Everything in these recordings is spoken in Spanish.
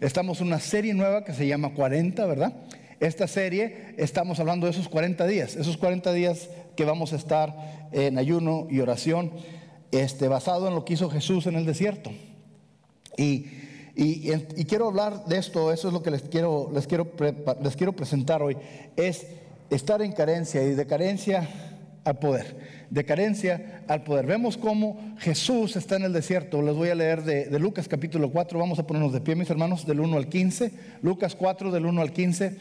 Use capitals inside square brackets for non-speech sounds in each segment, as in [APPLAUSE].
Estamos en una serie nueva que se llama 40, ¿verdad? Esta serie estamos hablando de esos 40 días, esos 40 días que vamos a estar en ayuno y oración, este, basado en lo que hizo Jesús en el desierto. Y, y, quiero hablar de esto, eso es lo que les quiero, les, quiero, les quiero presentar hoy, es estar en carencia y de carencia al poder, de carencia al poder. Vemos cómo Jesús está en el desierto. Les voy a leer de, Lucas capítulo 4. Vamos a ponernos de pie, mis hermanos, del 1 al 15. Lucas 4, del 1 al 15.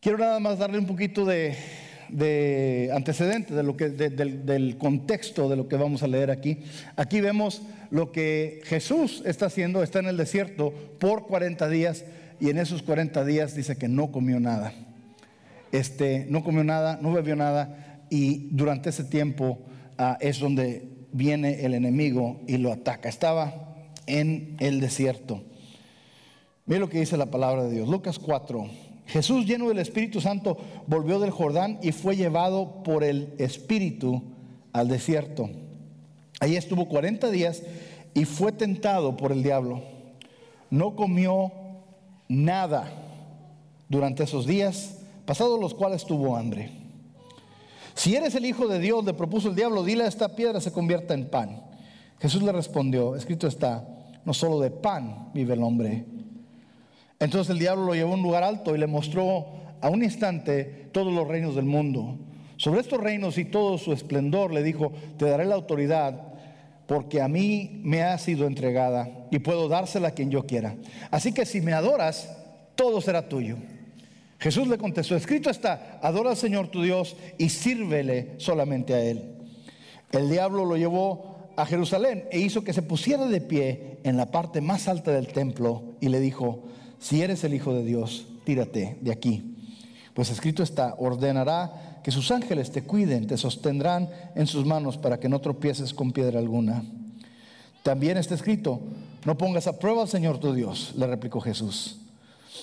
Quiero nada más darle un poquito de, antecedente, de lo que, del, del contexto de lo que vamos a leer aquí. Aquí vemos lo que Jesús está haciendo, está en el desierto por 40 días y en esos 40 días dice que no comió nada. Este, no comió nada, no bebió nada, y durante ese tiempo ah, es donde viene el enemigo y lo ataca. Estaba en el desierto. Mira lo que dice la palabra de Dios. Lucas 4. Jesús lleno del Espíritu Santo volvió del Jordán y fue llevado por el Espíritu al desierto. Allí estuvo 40 días y fue tentado por el diablo. No comió nada durante esos días, pasados los cuales tuvo hambre. Si eres el Hijo de Dios, le propuso el diablo, dile a esta piedra se convierta en pan. Jesús le respondió, escrito está, no solo de pan vive el hombre. Entonces el diablo lo llevó a un lugar alto y le mostró a un instante todos los reinos del mundo. Sobre estos reinos y todo su esplendor le dijo, te daré la autoridad porque a mí me ha sido entregada y puedo dársela a quien yo quiera. Así que si me adoras, todo será tuyo. Jesús le contestó, escrito está, adora al Señor tu Dios y sírvele solamente a Él. El diablo lo llevó a Jerusalén e hizo que se pusiera de pie en la parte más alta del templo y le dijo, si eres el Hijo de Dios, tírate de aquí. Pues escrito está, ordenará que sus ángeles te cuiden, te sostendrán en sus manos para que no tropieces con piedra alguna. También está escrito, no pongas a prueba al Señor tu Dios, le replicó Jesús.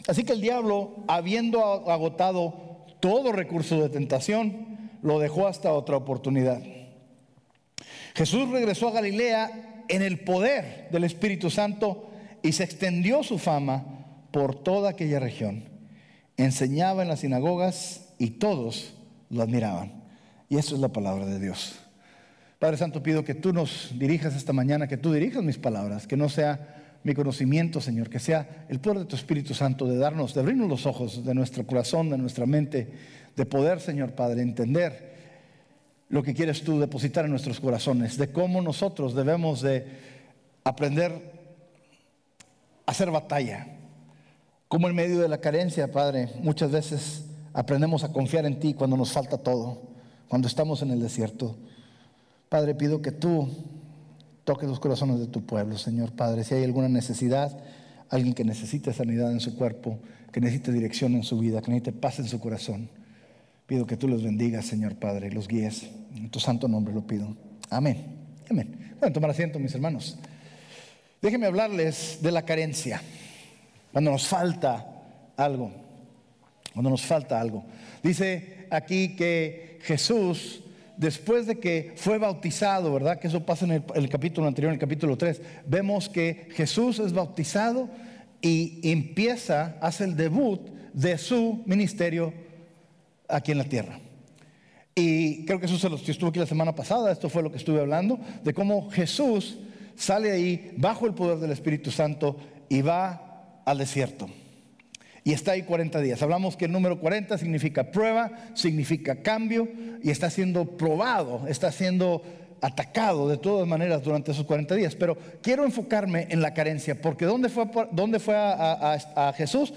Así que el diablo, habiendo agotado todo recurso de tentación, lo dejó hasta otra oportunidad. Jesús regresó a Galilea en el poder del Espíritu Santo y se extendió su fama por toda aquella región. Enseñaba en las sinagogas y todos lo admiraban. Y eso es la palabra de Dios. Padre Santo, pido que tú nos dirijas esta mañana, que tú dirijas mis palabras, que no sea mi conocimiento, Señor, que sea el poder de tu Espíritu Santo de darnos, de abrirnos los ojos de nuestro corazón, de nuestra mente, de poder, Señor Padre, entender lo que quieres tú depositar en nuestros corazones, de cómo nosotros debemos de aprender a hacer batalla, como en medio de la carencia, Padre, muchas veces aprendemos a confiar en ti cuando nos falta todo, cuando estamos en el desierto. Padre, pido que tú Toque los corazones de tu pueblo, Señor Padre. Si hay alguna necesidad, alguien que necesite sanidad en su cuerpo, que necesite dirección en su vida, que necesite paz en su corazón, pido que tú los bendigas, Señor Padre, y los guíes. En tu santo nombre lo pido. Amén. Amén. Bueno, tomar asiento, mis hermanos. Déjenme hablarles de la carencia. Cuando nos falta algo. Cuando nos falta algo. Dice aquí que Jesús después de que fue bautizado, ¿verdad? Que eso pasa en el, capítulo anterior, en el capítulo 3, vemos que Jesús es bautizado y empieza, hace el debut de su ministerio aquí en la tierra. Y creo que eso se lo estuvo aquí la semana pasada, esto fue lo que estuve hablando, de cómo Jesús sale ahí bajo el poder del Espíritu Santo y va al desierto y está ahí 40 días. Hablamos que el número 40 significa prueba, significa cambio y está siendo probado, está siendo atacado de todas maneras durante esos 40 días. Pero quiero enfocarme en la carencia, porque ¿dónde fue, a, Jesús?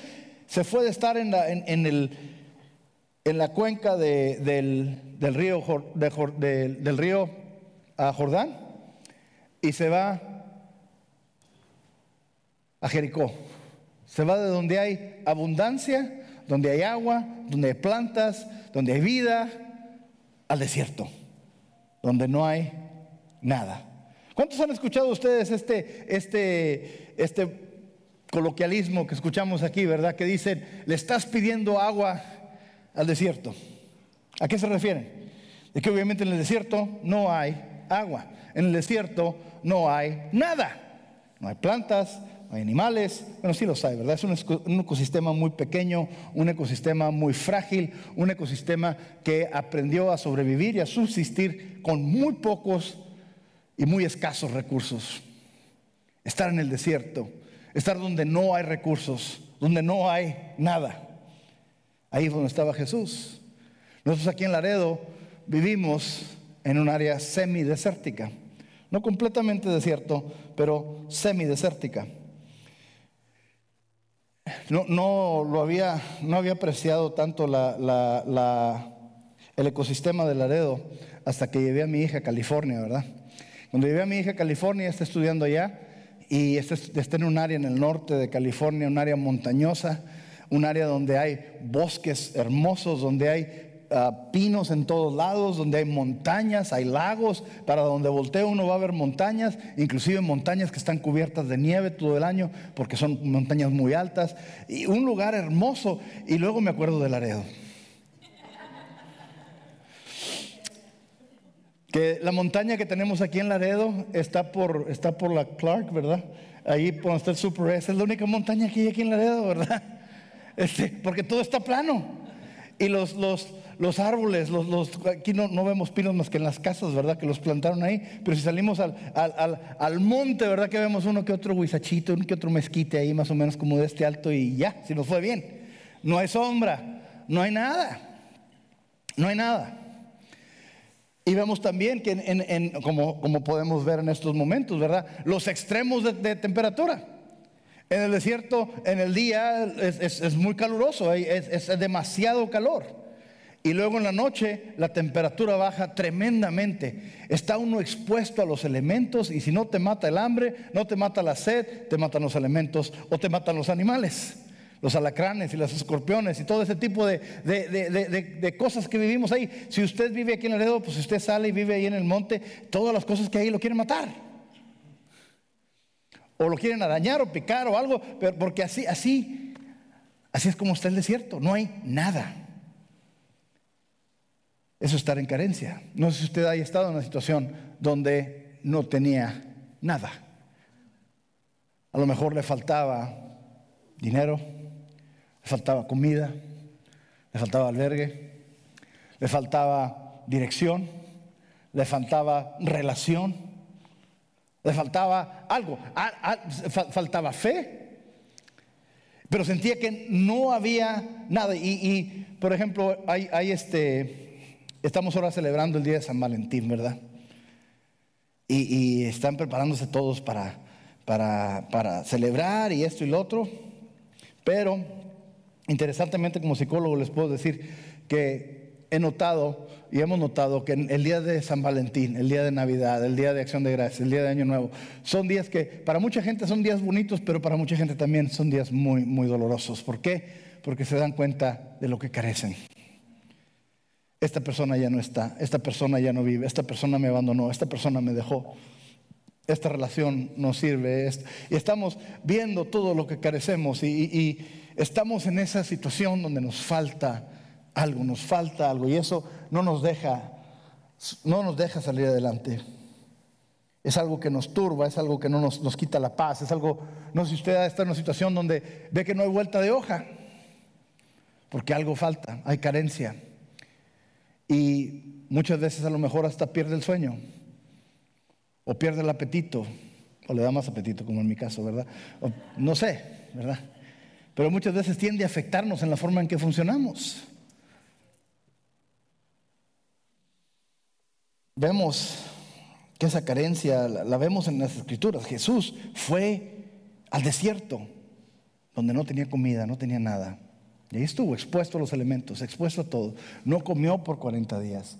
Se fue de estar en la, cuenca del, río, Jordán y se va a Jericó. Se va de donde hay abundancia, donde hay agua, donde hay plantas, donde hay vida, al desierto, donde no hay nada. ¿Cuántos han escuchado ustedes este, este, este coloquialismo que escuchamos aquí, verdad? Que dicen, le estás pidiendo agua al desierto. ¿A qué se refieren? De que obviamente en el desierto no hay agua. En el desierto no hay nada. No hay plantas, hay animales, bueno, sí los hay, ¿verdad? Es un, ecosistema muy pequeño, un ecosistema muy frágil, un ecosistema que aprendió a sobrevivir y a subsistir con muy pocos y muy escasos recursos. Estar en el desierto, estar donde no hay recursos, donde no hay nada. Ahí es donde estaba Jesús. Nosotros aquí en Laredo vivimos en un área semidesértica. No completamente desierto, pero semidesértica. No, no, lo había, no había apreciado tanto el ecosistema de Laredo hasta que llevé a mi hija a California, ¿verdad? Cuando llevé a mi hija a California, está estudiando allá y está, está en un área en el norte de California, un área montañosa, un área donde hay bosques hermosos, donde hay Ah, pinos en todos lados, donde hay montañas, hay lagos, para donde voltee uno va a ver montañas, inclusive montañas que están cubiertas de nieve todo el año, porque son montañas muy altas, y un lugar hermoso, y luego me acuerdo de Laredo. Que la montaña que tenemos aquí en Laredo está por, está por la Clark, ¿verdad? Ahí por donde está el Super S, es la única montaña que hay aquí en Laredo, ¿verdad? [LAUGHS] Este, porque todo está plano. Y los, los, los árboles, los, aquí no, vemos pinos más que en las casas, ¿verdad? Que los plantaron ahí. Pero si salimos al, al, monte, ¿verdad? Que vemos uno que otro huizachito, uno que otro mezquite ahí, más o menos como de este alto, y ya, si nos fue bien. No hay sombra, no hay nada. No hay nada. Y vemos también que, como, podemos ver en estos momentos, ¿verdad? Los extremos de, temperatura. En el desierto, en el día, es, muy caluroso, es demasiado calor. Y luego en la noche la temperatura baja tremendamente. Está uno expuesto a los elementos y si no te mata el hambre, no te mata la sed, te matan los elementos o te matan los animales. Los alacranes y los escorpiones y todo ese tipo de, de, cosas que vivimos ahí. Si usted vive aquí en el Laredo, pues si usted sale y vive ahí en el monte, todas las cosas que hay lo quieren matar. O lo quieren arañar o picar o algo, porque así, así, así es como está el desierto. No hay nada. Eso es estar en carencia. No sé si usted haya estado en una situación donde no tenía nada. A lo mejor le faltaba dinero, le faltaba comida, le faltaba albergue, le faltaba dirección, le faltaba relación, le faltaba algo, faltaba fe, pero sentía que no había nada. Y, por ejemplo, hay, hay este Estamos ahora celebrando el día de San Valentín, ¿verdad? Y, están preparándose todos para, para, para celebrar y esto y lo otro. Pero, interesantemente como psicólogo les puedo decir que he notado y hemos notado que el día de San Valentín, el día de Navidad, el día de Acción de Gracias, el día de Año Nuevo, son días que para mucha gente son días bonitos, pero para mucha gente también son días muy, muy dolorosos. ¿Por qué? Porque se dan cuenta de lo que carecen. Esta persona ya no está, esta persona ya no vive, esta persona me abandonó, esta persona me dejó, esta relación no sirve. Y estamos viendo todo lo que carecemos y, estamos en esa situación donde nos falta algo, nos falta algo y eso no nos deja, no nos deja salir adelante. Es algo que nos turba, es algo que no nos, nos quita la paz, es algo, no sé si usted está en una situación donde ve que no hay vuelta de hoja, porque algo falta, hay carencia. Y muchas veces a lo mejor hasta pierde el sueño, o pierde el apetito, o le da más apetito, como en mi caso, ¿verdad? no sé, ¿verdad? Pero muchas veces tiende a afectarnos en la forma en que funcionamos. Vemos que esa carencia la, vemos en las escrituras. Jesús fue al desierto, donde no tenía comida, no tenía nada. Y ahí estuvo expuesto a los elementos, expuesto a todo. No comió por 40 días.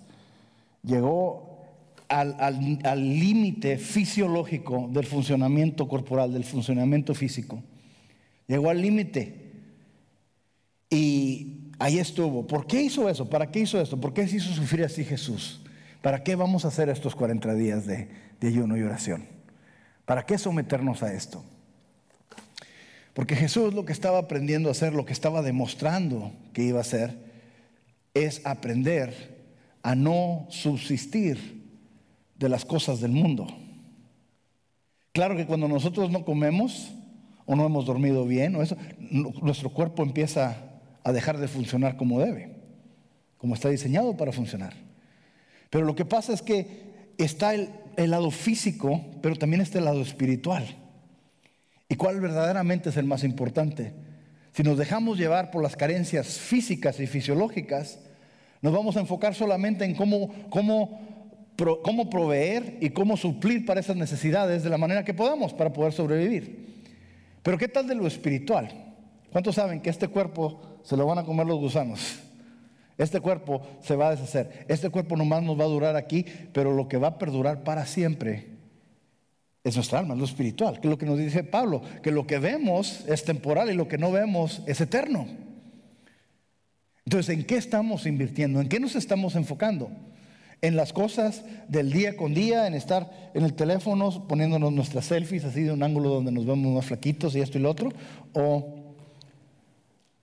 Llegó al límite fisiológico del funcionamiento corporal, del funcionamiento físico. Llegó al límite. Y ahí estuvo. ¿Por qué hizo eso? ¿Para qué hizo esto? ¿Por qué se hizo sufrir así Jesús? ¿Para qué vamos a hacer estos 40 días de, de ayuno y oración? ¿Para qué someternos a esto? Porque Jesús lo que estaba aprendiendo a hacer, lo que estaba demostrando que iba a hacer, es aprender a no subsistir de las cosas del mundo. Claro que cuando nosotros no comemos o no hemos dormido bien, o eso, nuestro cuerpo empieza a dejar de funcionar como debe, como está diseñado para funcionar. Pero lo que pasa es que está el, el lado físico, pero también está el lado espiritual. ¿Y cuál verdaderamente es el más importante? Si nos dejamos llevar por las carencias físicas y fisiológicas, nos vamos a enfocar solamente en cómo, cómo, cómo proveer y cómo suplir para esas necesidades de la manera que podamos para poder sobrevivir. Pero ¿qué tal de lo espiritual? ¿Cuántos saben que este cuerpo se lo van a comer los gusanos? Este cuerpo se va a deshacer. Este cuerpo nomás nos va a durar aquí, pero lo que va a perdurar para siempre es nuestra alma, es lo espiritual, que es lo que nos dice Pablo, que lo que vemos es temporal y lo que no vemos es eterno. Entonces, ¿en qué estamos invirtiendo? ¿En qué nos estamos enfocando? En las cosas del día con día, en estar en el teléfono poniéndonos nuestras selfies así de un ángulo donde nos vemos más flaquitos y esto y lo otro, o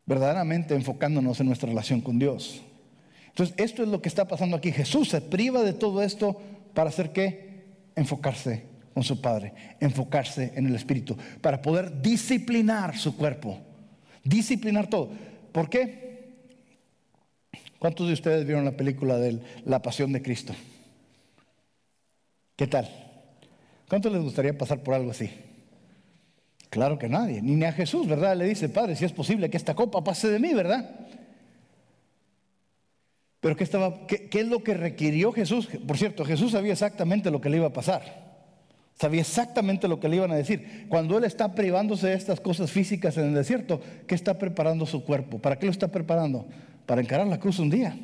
verdaderamente enfocándonos en nuestra relación con Dios. Entonces, esto es lo que está pasando aquí. Jesús se priva de todo esto para hacer qué? Enfocarse con su Padre, enfocarse en el Espíritu, para poder disciplinar su cuerpo, disciplinar todo. ¿Por qué? ¿Cuántos de ustedes vieron la película de La Pasión de Cristo? ¿Qué tal? ¿Cuántos les gustaría pasar por algo así? Claro que nadie, ni a Jesús, ¿verdad? Le dice, Padre, si es posible que esta copa pase de mí, ¿verdad? Pero ¿qué, estaba, qué, qué es lo que requirió Jesús? Por cierto, Jesús sabía exactamente lo que le iba a pasar. Sabía exactamente lo que le iban a decir. Cuando él está privándose de estas cosas físicas en el desierto, ¿qué está preparando su cuerpo? ¿Para qué lo está preparando? Para encarar la cruz un día.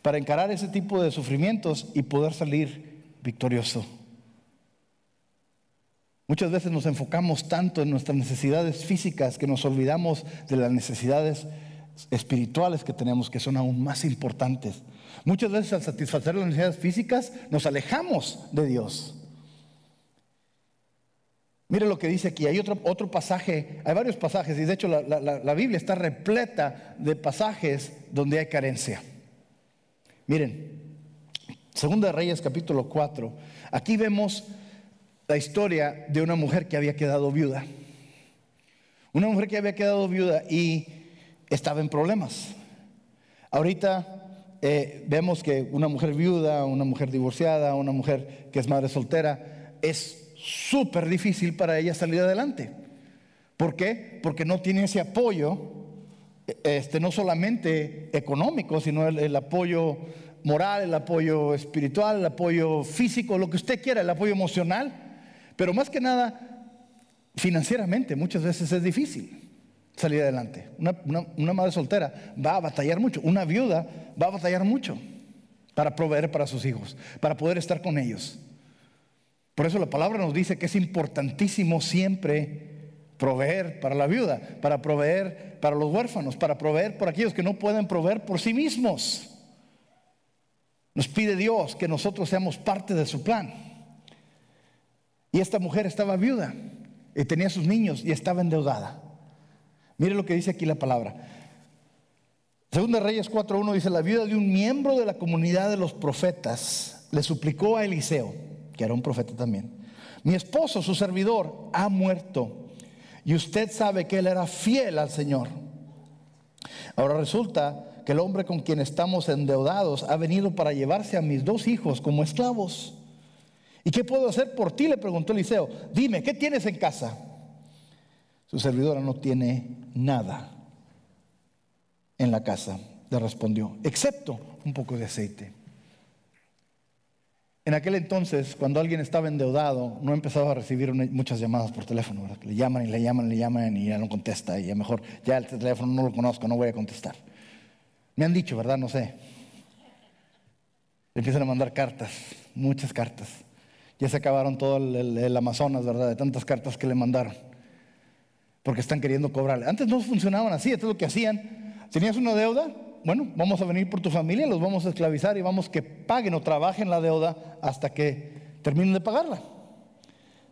Para encarar ese tipo de sufrimientos y poder salir victorioso. Muchas veces nos enfocamos tanto en nuestras necesidades físicas que nos olvidamos de las necesidades espirituales que tenemos, que son aún más importantes. Muchas veces al satisfacer las necesidades físicas nos alejamos de Dios. Mire lo que dice aquí, hay otro, otro pasaje, hay varios pasajes, y de hecho la, Biblia está repleta de pasajes donde hay carencia. Miren, Segunda Reyes capítulo 4, aquí vemos la historia de una mujer que había quedado viuda. Una mujer que había quedado viuda y estaba en problemas. Ahorita eh, vemos que una mujer viuda, una mujer divorciada, una mujer que es madre soltera, es súper difícil para ella salir adelante. ¿Por qué? Porque no tiene ese apoyo, este, no solamente económico, sino el, apoyo moral, el apoyo espiritual, el apoyo físico, lo que usted quiera, el apoyo emocional, pero más que nada financieramente muchas veces es difícil salir adelante. Una, una, madre soltera va a batallar mucho, una viuda va a batallar mucho para proveer para sus hijos, para poder estar con ellos. Por eso la palabra nos dice que es importantísimo siempre proveer para la viuda, para proveer para los huérfanos, para proveer por aquellos que no pueden proveer por sí mismos. Nos pide Dios que nosotros seamos parte de su plan. Y esta mujer estaba viuda y tenía sus niños y estaba endeudada. Mire lo que dice aquí la palabra. Segunda Reyes 4.1 dice, la viuda de un miembro de la comunidad de los profetas le suplicó a Eliseo que era un profeta también. Mi esposo, su servidor, ha muerto. Y usted sabe que él era fiel al Señor. Ahora resulta que el hombre con quien estamos endeudados ha venido para llevarse a mis dos hijos como esclavos. ¿Y qué puedo hacer por ti? Le preguntó Eliseo. Dime, ¿qué tienes en casa? Su servidora no tiene nada en la casa, le respondió, excepto un poco de aceite. En aquel entonces, cuando alguien estaba endeudado, no empezaba a recibir muchas llamadas por teléfono, le llaman y le llaman, y le llaman y ya no contesta, y a mejor ya el teléfono no lo conozco, no voy a contestar. Me han dicho, ¿verdad? No sé. Le empiezan a mandar cartas, muchas cartas. Ya se acabaron todo el, Amazonas, ¿verdad? De tantas cartas que le mandaron. Porque están queriendo cobrarle. Antes no funcionaban así, esto es lo que hacían. Tenías una deuda, bueno, vamos a venir por tu familia, los vamos a esclavizar y vamos que paguen o trabajen la deuda hasta que terminen de pagarla.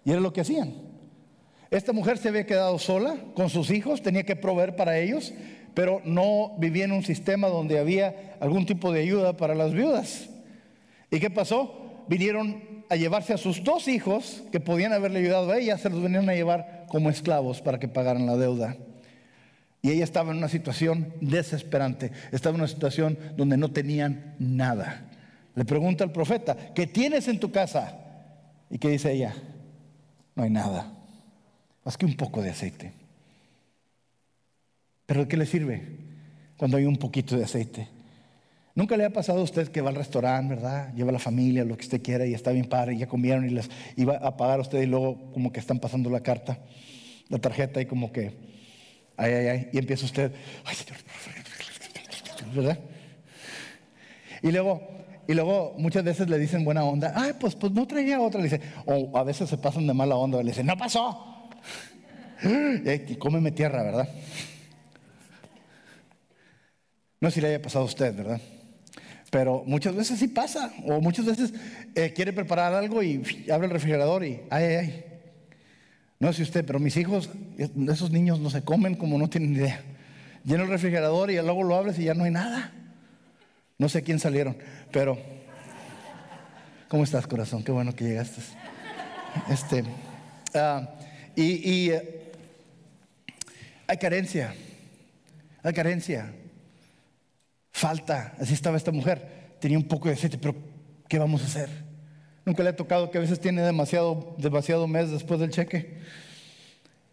Y era lo que hacían. Esta mujer se había quedado sola con sus hijos, tenía que proveer para ellos, pero no vivía en un sistema donde había algún tipo de ayuda para las viudas. ¿Y qué pasó? Vinieron a llevarse a sus dos hijos, que podían haberle ayudado a ella, se los vinieron a llevar como esclavos para que pagaran la deuda. Y ella estaba en una situación desesperante, estaba en una situación donde no tenían nada. Le pregunta al profeta, ¿qué tienes en tu casa? ¿Y qué dice ella? No hay nada, más que un poco de aceite. ¿Pero de qué le sirve cuando hay un poquito de aceite? Nunca le ha pasado a usted que va al restaurante, ¿verdad? Lleva a la familia, lo que usted quiera, y está bien padre, y ya comieron y les iba a pagar a usted, y luego como que están pasando la carta, la tarjeta, y como que, ay, ay, ay, y empieza usted, ay, señor, ¿verdad? Y luego, y luego muchas veces le dicen buena onda, ay, pues, pues no traía otra, le dice, o a veces se pasan de mala onda, le dicen, no pasó. [GASPS] Y cómeme tierra, ¿verdad? No sé si le haya pasado a usted, ¿verdad? Pero muchas veces sí pasa, o muchas veces eh, quiere preparar algo y abre el refrigerador y, ay, ay, ay. No sé usted, pero mis hijos, esos niños no se comen como no tienen idea. Llena el refrigerador y luego lo abres y ya no hay nada. No sé quién salieron, pero ¿cómo estás, corazón? Qué bueno que llegaste. Este, ah, y, y eh, hay carencia, hay carencia falta. Así estaba esta mujer. Tenía un poco de aceite, pero ¿qué vamos a hacer? Nunca le ha tocado que a veces tiene demasiado, demasiado mes después del cheque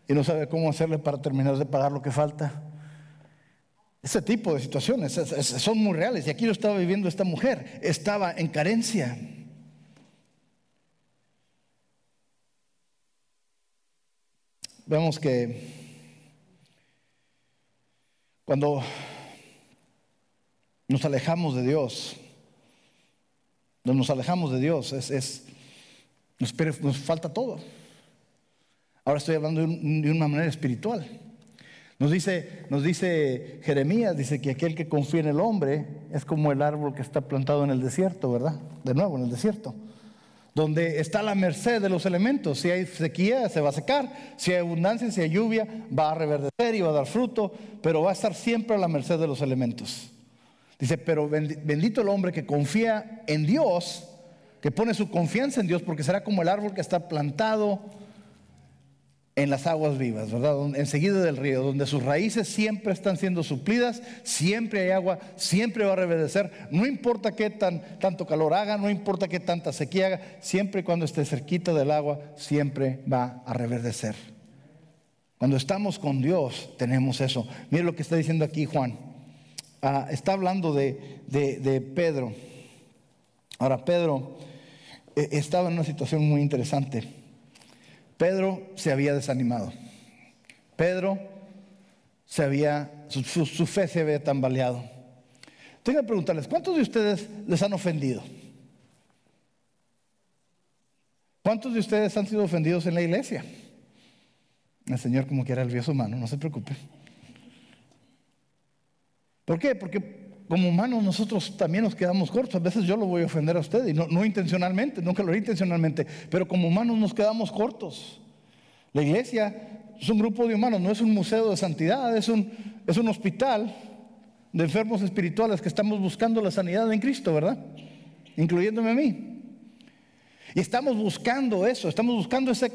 y no sabe cómo hacerle para terminar de pagar lo que falta. Ese tipo de situaciones son muy reales y aquí lo estaba viviendo esta mujer. Estaba en carencia. Vemos que cuando nos alejamos de Dios. Nos alejamos de Dios, es, nos, falta todo. Ahora estoy hablando de, una manera espiritual. Nos dice, nos dice Jeremías, dice que aquel que confía en el hombre es como el árbol que está plantado en el desierto, ¿verdad? De nuevo, en el desierto. Donde está la merced de los elementos. Si hay sequía, se va a secar. Si hay abundancia, si hay lluvia, va a reverdecer y va a dar fruto. Pero va a estar siempre a la merced de los elementos. Dice, pero bendito el hombre que confía en Dios, que pone su confianza en Dios, porque será como el árbol que está plantado en las aguas vivas, ¿verdad? Enseguida del río, donde sus raíces siempre están siendo suplidas, siempre hay agua, siempre va a reverdecer, no importa qué tan, tanto calor haga, no importa qué tanta sequía haga, siempre cuando esté cerquita del agua, siempre va a reverdecer. Cuando estamos con Dios, tenemos eso. Mire lo que está diciendo aquí Juan. Ah, está hablando de, Pedro. Ahora, Pedro eh, estaba en una situación muy interesante. Pedro se había desanimado. Pedro se había, su, fe se había tambaleado. Tengo que preguntarles, ¿cuántos de ustedes les han ofendido? ¿Cuántos de ustedes han sido ofendidos en la iglesia? El Señor como quiera el su mano, no se preocupe. ¿Por qué? Porque como humanos nosotros también nos quedamos cortos. A veces yo lo voy a ofender a usted y no, intencionalmente, nunca lo haré intencionalmente, pero como humanos nos quedamos cortos. La iglesia es un grupo de humanos, no es un museo de santidad, es un, es un hospital de enfermos espirituales que estamos buscando la sanidad en Cristo, ¿verdad? Incluyéndome a mí. Y estamos buscando eso, estamos buscando ese,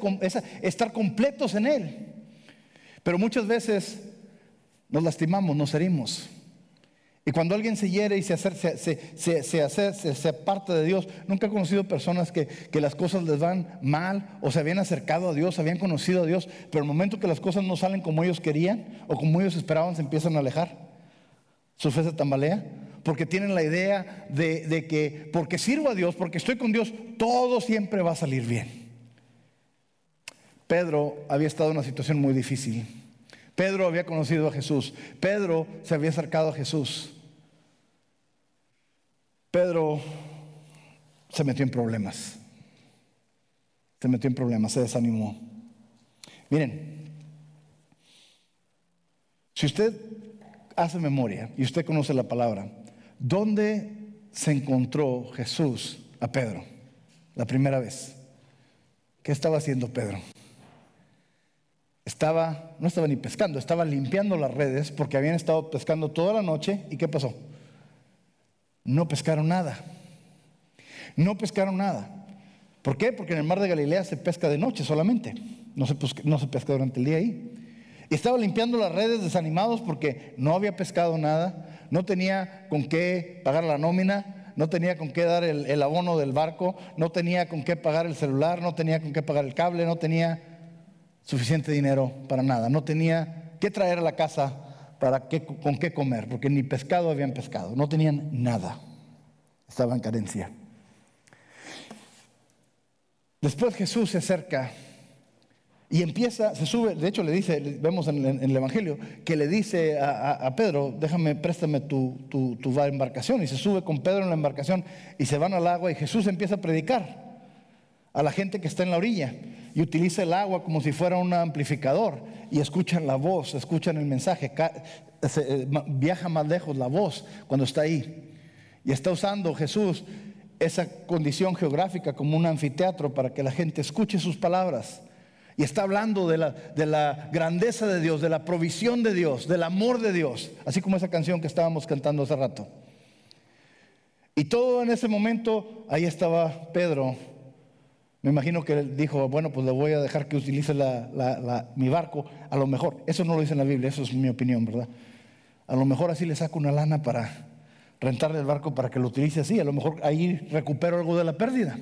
estar completos en Él. Pero muchas veces nos lastimamos, nos herimos. Y cuando alguien se hiere y se, hace, se, se, aparta de Dios, nunca he conocido personas que, que, las cosas les van mal o se habían acercado a Dios, habían conocido a Dios, pero el momento que las cosas no salen como ellos querían o como ellos esperaban, se empiezan a alejar. Su fe se tambalea porque tienen la idea de, de que porque sirvo a Dios, porque estoy con Dios, todo siempre va a salir bien. Pedro había estado en una situación muy difícil. Pedro había conocido a Jesús. Pedro se había acercado a Jesús. Pedro se metió en problemas. Se metió en problemas, se desanimó. Miren, si usted hace memoria y usted conoce la palabra, ¿dónde se encontró Jesús a Pedro la primera vez? ¿Qué estaba haciendo Pedro? Estaba, no estaba ni pescando, estaba limpiando las redes porque habían estado pescando toda la noche. ¿Y qué pasó? No pescaron nada. No pescaron nada. ¿Por qué? Porque en el mar de Galilea se pesca de noche solamente. no se, no se pesca durante el día ahí. Y estaba limpiando las redes desanimados porque no había pescado nada, no tenía con qué pagar la nómina, no tenía con qué dar el, el abono del barco, no tenía con qué pagar el celular, no tenía con qué pagar el cable, no tenía suficiente dinero para nada, no tenía qué traer a la casa para qué, con qué comer, porque ni pescado habían pescado, no tenían nada, estaban en carencia. Después Jesús se acerca y empieza, se sube, de hecho le dice, vemos en, el Evangelio, que le dice a, Pedro, déjame, préstame tu, tu, tu, embarcación. Y se sube con Pedro en la embarcación y se van al agua y Jesús empieza a predicar a la gente que está en la orilla y utiliza el agua como si fuera un amplificador y escuchan la voz, escuchan el mensaje, eh, viaja más lejos la voz cuando está ahí. Y está usando Jesús esa condición geográfica como un anfiteatro para que la gente escuche sus palabras. Y está hablando de la, de la, grandeza de Dios, de la provisión de Dios, del amor de Dios, así como esa canción que estábamos cantando hace rato. Y todo en ese momento, ahí estaba Pedro. Me imagino que él dijo, bueno, pues le voy a dejar que utilice mi barco. A lo mejor, eso no lo dice en la Biblia, eso es mi opinión, ¿verdad? A lo mejor así le saco una lana para, rentarle el barco para que lo utilice así. A lo mejor ahí recupero algo de la pérdida.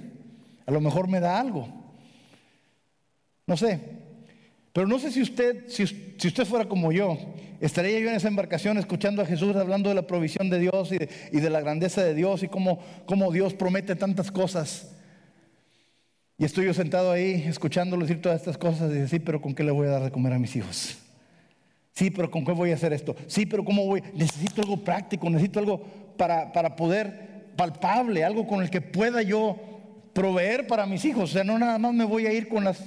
A lo mejor me da algo. No sé. Pero no sé si usted, si, usted fuera como yo, estaría yo en esa embarcación escuchando a Jesús hablando de la provisión de Dios y de, la grandeza de Dios y cómo, cómo Dios promete tantas cosas. Y estoy yo sentado ahí escuchándolo decir todas estas cosas y decir, sí, pero ¿con qué le voy a dar de comer a mis hijos? Sí, pero ¿con qué voy a hacer esto? Sí, pero ¿cómo voy? Necesito algo práctico, necesito algo para, para poder palpable, algo con el que pueda yo proveer para mis hijos. O sea, no nada más me voy a ir con las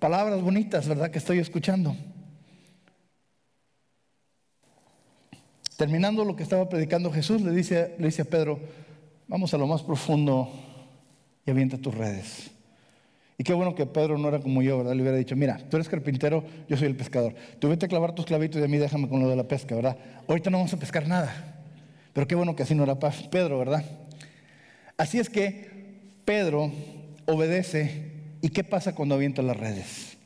palabras bonitas, ¿verdad? Que estoy escuchando. Terminando lo que estaba predicando Jesús, le dice, le dice a Pedro, vamos a lo más profundo y avienta tus redes. Y qué bueno que Pedro no era como yo, ¿verdad? Le hubiera dicho, mira, tú eres carpintero, yo soy el pescador. Tú vete a clavar tus clavitos y a mí déjame con lo de la pesca, ¿verdad? Ahorita no vamos a pescar nada. Pero qué bueno que así no era Pedro, ¿verdad? Así es que Pedro obedece. ¿Y qué pasa cuando avienta las redes?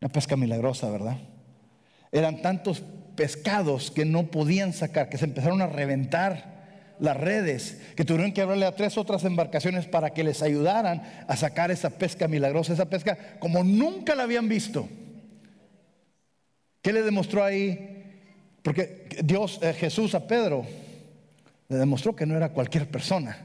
Una pesca milagrosa, ¿verdad? Eran tantos pescados que no podían sacar, que se empezaron a reventar las redes, que tuvieron que hablarle a tres otras embarcaciones para que les ayudaran a sacar esa pesca milagrosa, esa pesca como nunca la habían visto. ¿Qué le demostró ahí? Porque Dios, eh, Jesús a Pedro, le demostró que no era cualquier persona.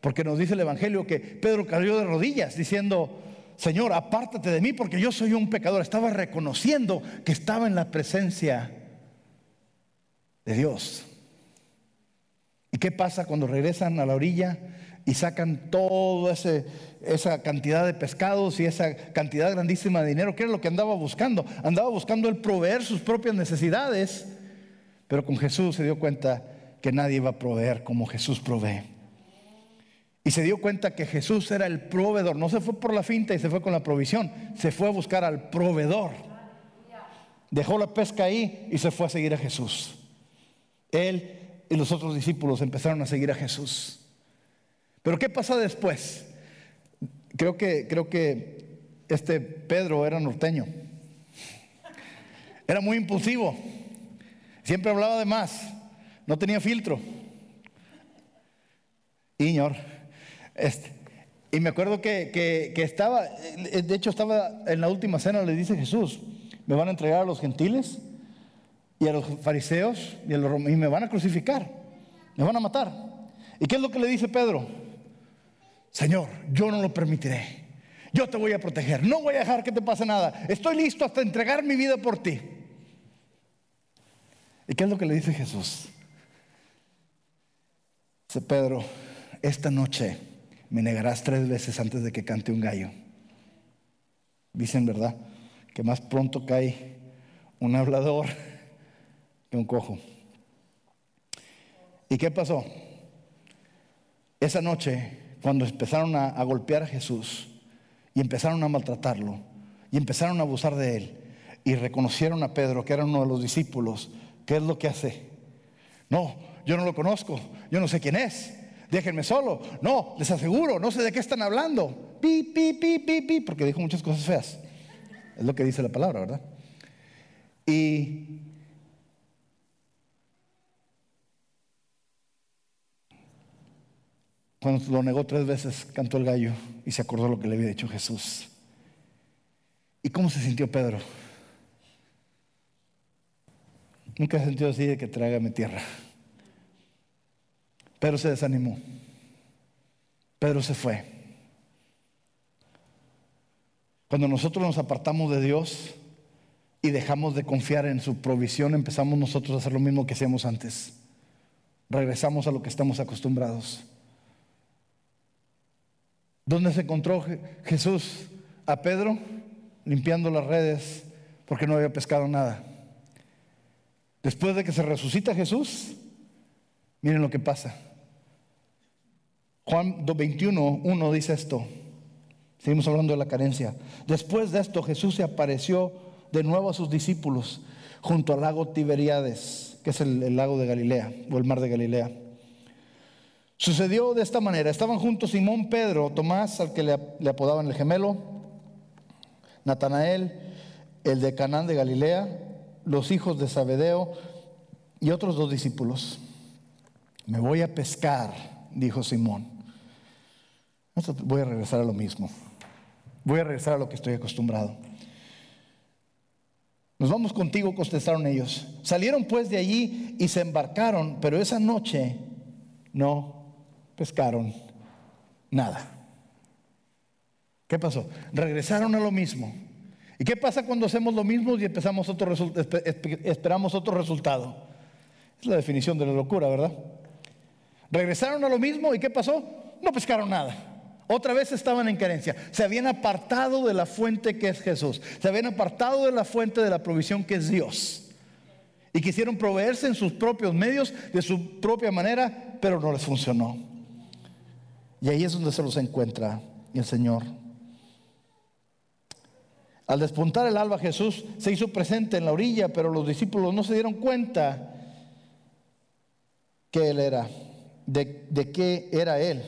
Porque nos dice el Evangelio que Pedro cayó de rodillas diciendo, Señor, apártate de mí porque yo soy un pecador. Estaba reconociendo que estaba en la presencia de Dios. ¿Y qué pasa cuando regresan a la orilla y sacan toda esa cantidad de pescados y esa cantidad grandísima de dinero? ¿Qué era lo que andaba buscando? Andaba buscando el proveer sus propias necesidades, pero con Jesús se dio cuenta que nadie iba a proveer como Jesús provee. Y se dio cuenta que Jesús era el proveedor. No se fue por la finta y se fue con la provisión. Se fue a buscar al proveedor. Dejó la pesca ahí y se fue a seguir a Jesús. Él y los otros discípulos empezaron a seguir a Jesús. Pero ¿qué pasa después? Creo que, creo que este Pedro era norteño. Era muy impulsivo. Siempre hablaba de más. No tenía filtro. Iñor. Este, y me acuerdo que, que, estaba, de hecho estaba en la última cena, le dice Jesús, me van a entregar a los gentiles y a los fariseos y, a los, y me van a crucificar, me van a matar. ¿Y qué es lo que le dice Pedro? Señor, yo no lo permitiré. Yo te voy a proteger. No voy a dejar que te pase nada. Estoy listo hasta entregar mi vida por ti. ¿Y qué es lo que le dice Jesús? Dice Pedro, esta noche me negarás tres veces antes de que cante un gallo. Dicen, ¿verdad? Que más pronto cae un hablador que un cojo. ¿Y qué pasó? Esa noche, cuando empezaron a, golpear a Jesús y empezaron a maltratarlo y empezaron a abusar de él y reconocieron a Pedro, que era uno de los discípulos, ¿qué es lo que hace? No, yo no lo conozco, yo no sé quién es. déjenme solo. No, les aseguro, no sé de qué están hablando. Pi, pi, pi, pi, pi, porque dijo muchas cosas feas. Es lo que dice la palabra, ¿verdad? Y cuando lo negó tres veces, cantó el gallo y se acordó lo que le había dicho Jesús. ¿Y cómo se sintió Pedro? Nunca he sentido así de que trágame tierra. Pedro se desanimó. Pedro se fue. Cuando nosotros nos apartamos de Dios y dejamos de confiar en su provisión, empezamos nosotros a hacer lo mismo que hacíamos antes. Regresamos a lo que estamos acostumbrados. ¿Dónde se encontró Jesús a Pedro? Limpiando las redes porque no había pescado nada. Después de que se resucita Jesús, miren lo que pasa. Juan 21, 1 dice esto. Seguimos hablando de la carencia. Después de esto Jesús se apareció de nuevo a sus discípulos junto al lago Tiberíades, que es el, lago de Galilea o el mar de Galilea. Sucedió de esta manera. Estaban juntos Simón Pedro, Tomás, al que le, apodaban el gemelo, Natanael, el de Canaán de Galilea, los hijos de Zabedeo y otros dos discípulos. Me voy a pescar, dijo Simón. Voy a regresar a lo mismo. Voy a regresar a lo que estoy acostumbrado. Nos vamos contigo, contestaron ellos. Salieron pues de allí y se embarcaron, pero esa noche no pescaron nada. ¿Qué pasó? Regresaron a lo mismo. ¿Y qué pasa cuando hacemos lo mismo y empezamos otro esperamos otro resultado? Es la definición de la locura, ¿verdad? Regresaron a lo mismo y ¿qué pasó? No pescaron nada. Otra vez estaban en carencia. Se habían apartado de la fuente que es Jesús. Se habían apartado de la fuente de la provisión que es Dios. Y quisieron proveerse en sus propios medios, de su propia manera, pero no les funcionó. Y ahí es donde se los encuentra el Señor. Al despuntar el alba Jesús se hizo presente en la orilla, pero los discípulos no se dieron cuenta que Él era, de, de qué era Él.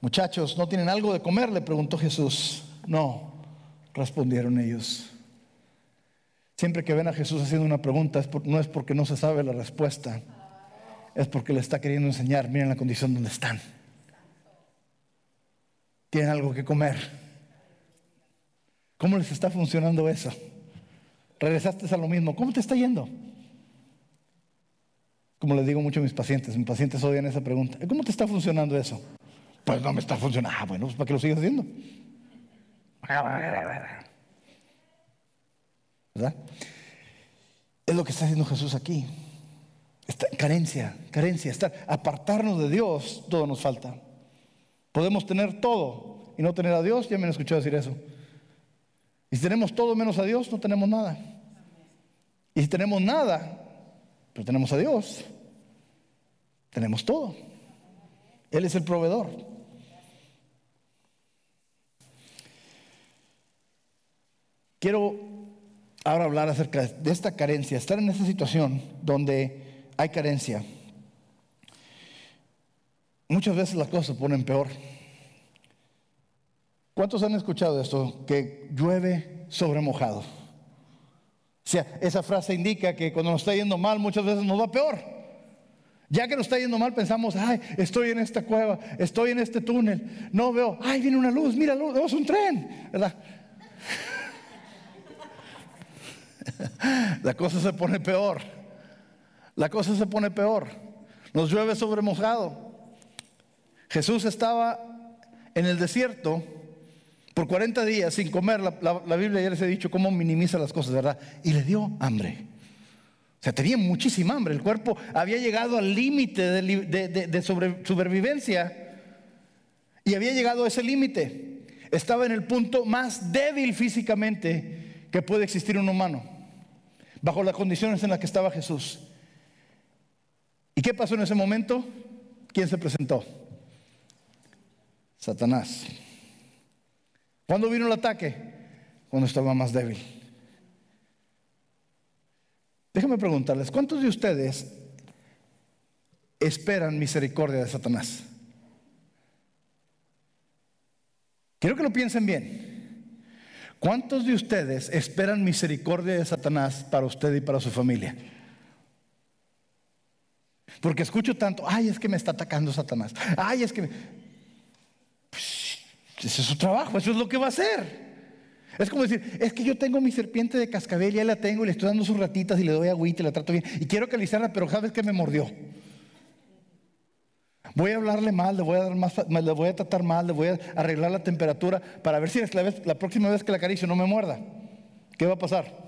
Muchachos, ¿no tienen algo de comer? Le preguntó Jesús. No, respondieron ellos. Siempre que ven a Jesús haciendo una pregunta, no es porque no se sabe la respuesta, es porque le está queriendo enseñar. Miren la condición donde están. Tienen algo que comer. ¿Cómo les está funcionando eso? Regresaste a lo mismo. ¿Cómo te está yendo? Como les digo mucho a mis pacientes, mis pacientes odian esa pregunta. ¿Cómo te está funcionando eso? Pues no me está funcionando. Ah, bueno, pues ¿para qué lo sigues haciendo? ¿Verdad? Es lo que está haciendo Jesús aquí. Carencia, carencia, apartarnos de Dios, todo nos falta. Podemos tener todo y no tener a Dios, ya me han escuchado decir eso. Y si tenemos todo menos a Dios, no tenemos nada. Y si tenemos nada, pero tenemos a Dios, tenemos todo. Él es el proveedor. Quiero ahora hablar acerca de esta carencia, estar en esta situación donde hay carencia. Muchas veces las cosas se ponen peor. ¿Cuántos han escuchado esto? Que llueve sobre mojado. O sea, esa frase indica que cuando nos está yendo mal muchas veces nos va peor. Ya que nos está yendo mal pensamos, ay, estoy en esta cueva, estoy en este túnel, no veo, ay, viene una luz, mira, luz, es un tren, ¿verdad? [LAUGHS] La cosa se pone peor. La cosa se pone peor. Nos llueve sobre mojado. Jesús estaba en el desierto por 40 días sin comer, la, Biblia ya les he dicho cómo minimiza las cosas, ¿verdad? Y le dio hambre. O sea, tenía muchísima hambre. El cuerpo había llegado al límite de, de supervivencia y había llegado a ese límite. Estaba en el punto más débil físicamente que puede existir un humano, bajo las condiciones en las que estaba Jesús. ¿Y qué pasó en ese momento? ¿Quién se presentó? Satanás. ¿Cuándo vino el ataque? Cuando estaba más débil. Déjenme preguntarles, ¿cuántos de ustedes esperan misericordia de Satanás? Quiero que lo piensen bien. ¿Cuántos de ustedes esperan misericordia de Satanás para usted y para su familia? Porque escucho tanto, ay, es que me está atacando Satanás. Ay, es que... Me... Ese es su trabajo, eso es lo que va a hacer. Es como decir, es que yo tengo mi serpiente de cascabel, ya la tengo y le estoy dando sus ratitas y le doy agüita y la trato bien. Y quiero acariciarla, pero sabes que me mordió. Voy a hablarle mal, le voy a, dar más, le voy a tratar mal, le voy a arreglar la temperatura para ver si la, la próxima vez que la acaricio no me muerda. ¿Qué va a pasar?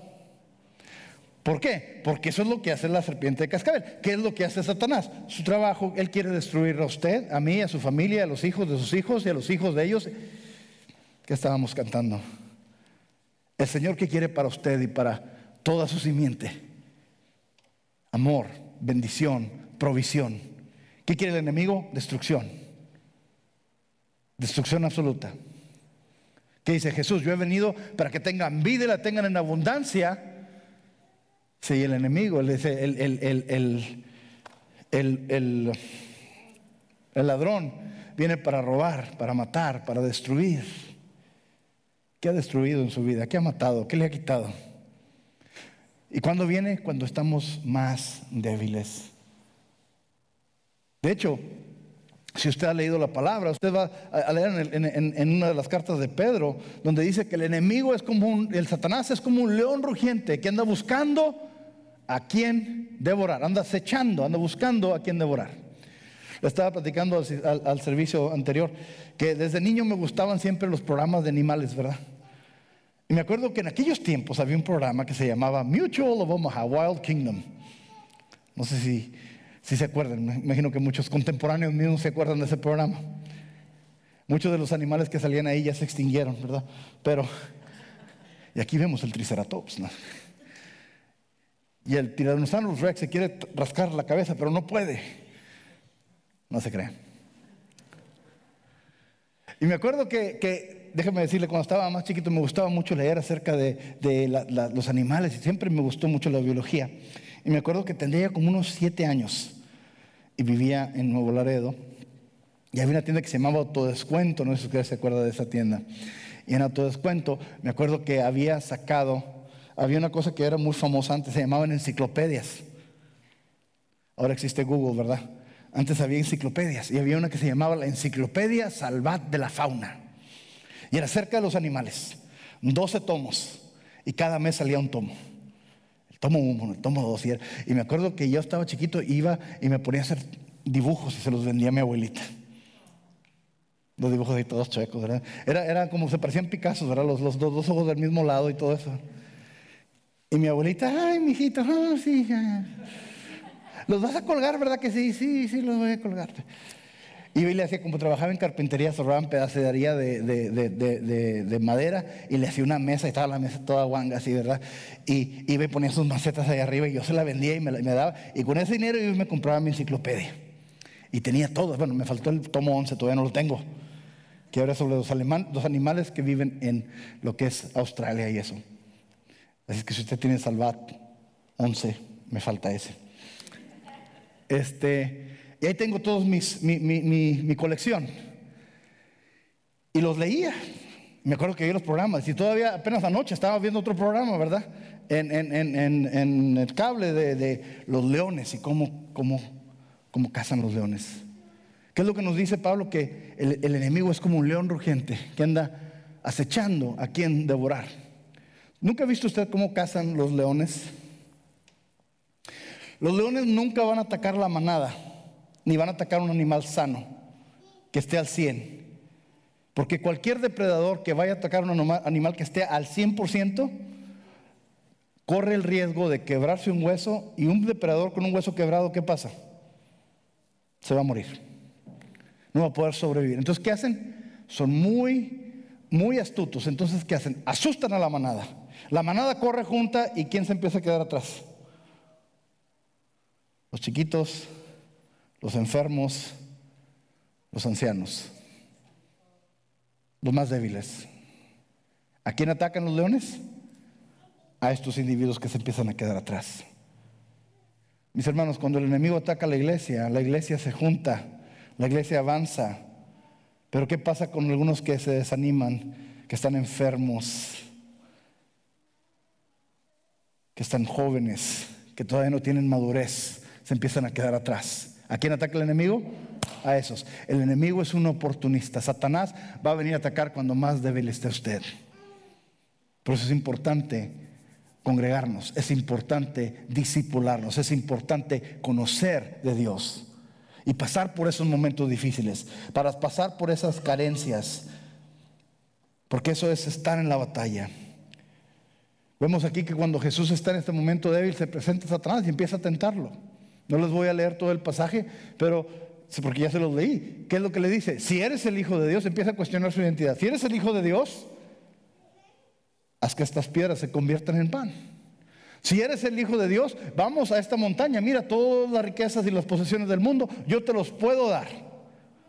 ¿Por qué? Porque eso es lo que hace la serpiente de cascabel. ¿Qué es lo que hace Satanás? Su trabajo, él quiere destruir a usted, a mí, a su familia, a los hijos de sus hijos y a los hijos de ellos. ¿Qué estábamos cantando? El Señor que quiere para usted y para toda su simiente. Amor, bendición, provisión. ¿Qué quiere el enemigo? Destrucción. Destrucción absoluta. ¿Qué dice Jesús? Yo he venido para que tengan vida y la tengan en abundancia Sí, el enemigo, el, el, ladrón viene para robar, para matar, para destruir. ¿Qué ha destruido en su vida? ¿Qué ha matado? ¿Qué le ha quitado? ¿Y cuándo viene? Cuando estamos más débiles. De hecho, si usted ha leído la palabra, usted va a leer en, una de las cartas de Pedro, donde dice que el enemigo es como un, el Satanás es como un león rugiente que anda buscando a quién devorar, anda acechando, anda buscando a quién devorar. Le estaba platicando al, servicio anterior que desde niño me gustaban siempre los programas de animales, ¿verdad? Y me acuerdo que en aquellos tiempos había un programa que se llamaba Mutual of Omaha, Wild Kingdom. No sé si, si se acuerdan, me imagino que muchos contemporáneos mismos se acuerdan de ese programa. Muchos de los animales que salían ahí ya se extinguieron, ¿verdad? Pero, y aquí vemos el Triceratops, ¿no? Y el Tyrannosaurus Rex se quiere rascar la cabeza, pero no puede. No se cree. Y me acuerdo que, déjeme decirle, cuando estaba más chiquito me gustaba mucho leer acerca de, los animales y siempre me gustó mucho la biología. Y me acuerdo que tendría como unos siete años y vivía en Nuevo Laredo. Y había una tienda que se llamaba Autodescuento, no sé si usted se acuerda de esa tienda. Y en Autodescuento me acuerdo que había sacado había una cosa que era muy famosa antes, se llamaban enciclopedias. Ahora existe Google, ¿verdad? Antes había enciclopedias y había una que se llamaba la Enciclopedia Salvat de la Fauna. Y era acerca de los animales. 12 tomos y cada mes salía un tomo. El tomo 1, el tomo 2. Y, me acuerdo que yo estaba chiquito, iba y me ponía a hacer dibujos y se los vendía a mi abuelita. Los dibujos de todos chuecos, ¿verdad? Era, era como se parecían Picasso, ¿verdad? Los, los dos ojos del mismo lado y todo eso. Y mi abuelita, ay, mijito, oh, sí. ¿Los vas a colgar, verdad que sí? Sí, sí, los voy a colgar. Y le hacía, como trabajaba en carpintería, zorraban pedacería de, de, de, madera y le hacía una mesa y estaba la mesa toda guanga así, ¿verdad? Y iba y ponía sus macetas ahí arriba y yo se la vendía y me, me daba. Y con ese dinero yo me compraba mi enciclopedia. Y tenía todo. Bueno, me faltó el tomo 11, todavía no lo tengo. Que habla sobre los, los animales que viven en lo que es Australia y eso. Así que si usted tiene Salvat 11, me falta ese. Este, y ahí tengo todos mi, mi, mi, colección. Y los leía. Me acuerdo que vi los programas. Y todavía apenas anoche estaba viendo otro programa, ¿verdad? En, en, en, en el cable de, de, los leones y cómo, cómo, cómo cazan los leones. ¿Qué es lo que nos dice Pablo? Que el, el enemigo es como un león rugiente que anda acechando a quien devorar. ¿Nunca ha visto usted cómo cazan los leones? Los leones nunca van a atacar la manada, ni van a atacar un animal sano, que esté al 100. Porque cualquier depredador que vaya a atacar un animal que esté al 100%, corre el riesgo de quebrarse un hueso y un depredador con un hueso quebrado, ¿qué pasa? Se va a morir. No va a poder sobrevivir. Entonces, ¿qué hacen? Son muy, muy astutos. Entonces, ¿qué hacen? Asustan a la manada. La manada corre junta y ¿quién se empieza a quedar atrás? Los chiquitos, los enfermos, los ancianos, los más débiles. ¿A quién atacan los leones? A estos individuos que se empiezan a quedar atrás. Mis hermanos, cuando el enemigo ataca a la iglesia, la iglesia se junta, la iglesia avanza. Pero ¿qué pasa con algunos que se desaniman, que están enfermos, que están jóvenes, que todavía no tienen madurez, se empiezan a quedar atrás? ¿A quién ataca el enemigo? A esos. El enemigo es un oportunista. Satanás va a venir a atacar cuando más débil esté usted. Por eso es importante congregarnos, es importante disipularnos, es importante conocer de Dios y pasar por esos momentos difíciles, para pasar por esas carencias, porque eso es estar en la batalla. Vemos aquí que cuando Jesús está en este momento débil, se presenta Satanás y empieza a tentarlo. No les voy a leer todo el pasaje, pero porque ya se los leí. ¿Qué es lo que le dice? Si eres el Hijo de Dios, empieza a cuestionar su identidad. Si eres el Hijo de Dios, haz que estas piedras se conviertan en pan. Si eres el Hijo de Dios, vamos a esta montaña. Mira todas las riquezas y las posesiones del mundo. Yo te los puedo dar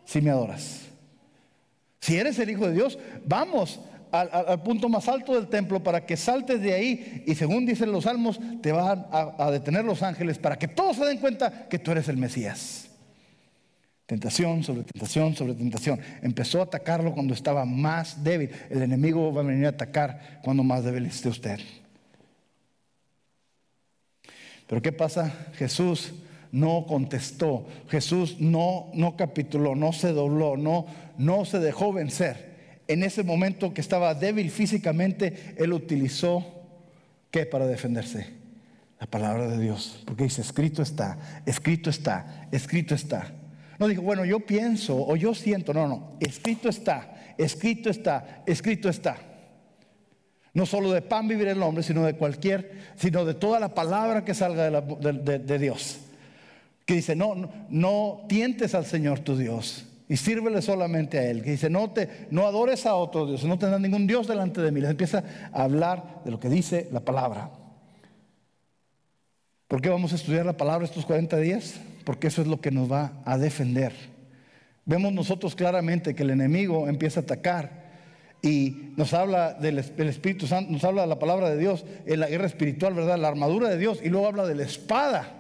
si me adoras. Si eres el Hijo de Dios, vamos al, punto más alto del templo para que saltes de ahí y según dicen los salmos, te van a, detener los ángeles para que todos se den cuenta que tú eres el Mesías. Tentación sobre tentación sobre tentación. Empezó a atacarlo cuando estaba más débil. El enemigo va a venir a atacar cuando más débil esté usted. Pero ¿qué pasa? Jesús no contestó. Jesús no, no capituló, no se dobló, no, no se dejó vencer en ese momento que estaba débil físicamente, él utilizó, ¿qué para defenderse? La palabra de Dios. Porque dice, escrito está, escrito está, escrito está. No dijo, bueno, yo pienso o yo siento, no, no, escrito está, escrito está, escrito está. No solo de pan vivir el hombre, sino de cualquier, sino de toda la palabra que salga de, Dios. Que dice, no, no, no tientes al Señor tu Dios y sírvele solamente a Él. Que dice, no, te, no adores a otro Dios, no tendrás ningún Dios delante de mí. Les empieza a hablar de lo que dice la palabra. ¿Por qué vamos a estudiar la palabra estos 40 días? Porque eso es lo que nos va a defender. Vemos nosotros claramente que el enemigo empieza a atacar y nos habla del, Espíritu Santo, nos habla de la palabra de Dios en la guerra espiritual, ¿verdad? La armadura de Dios y luego habla de la espada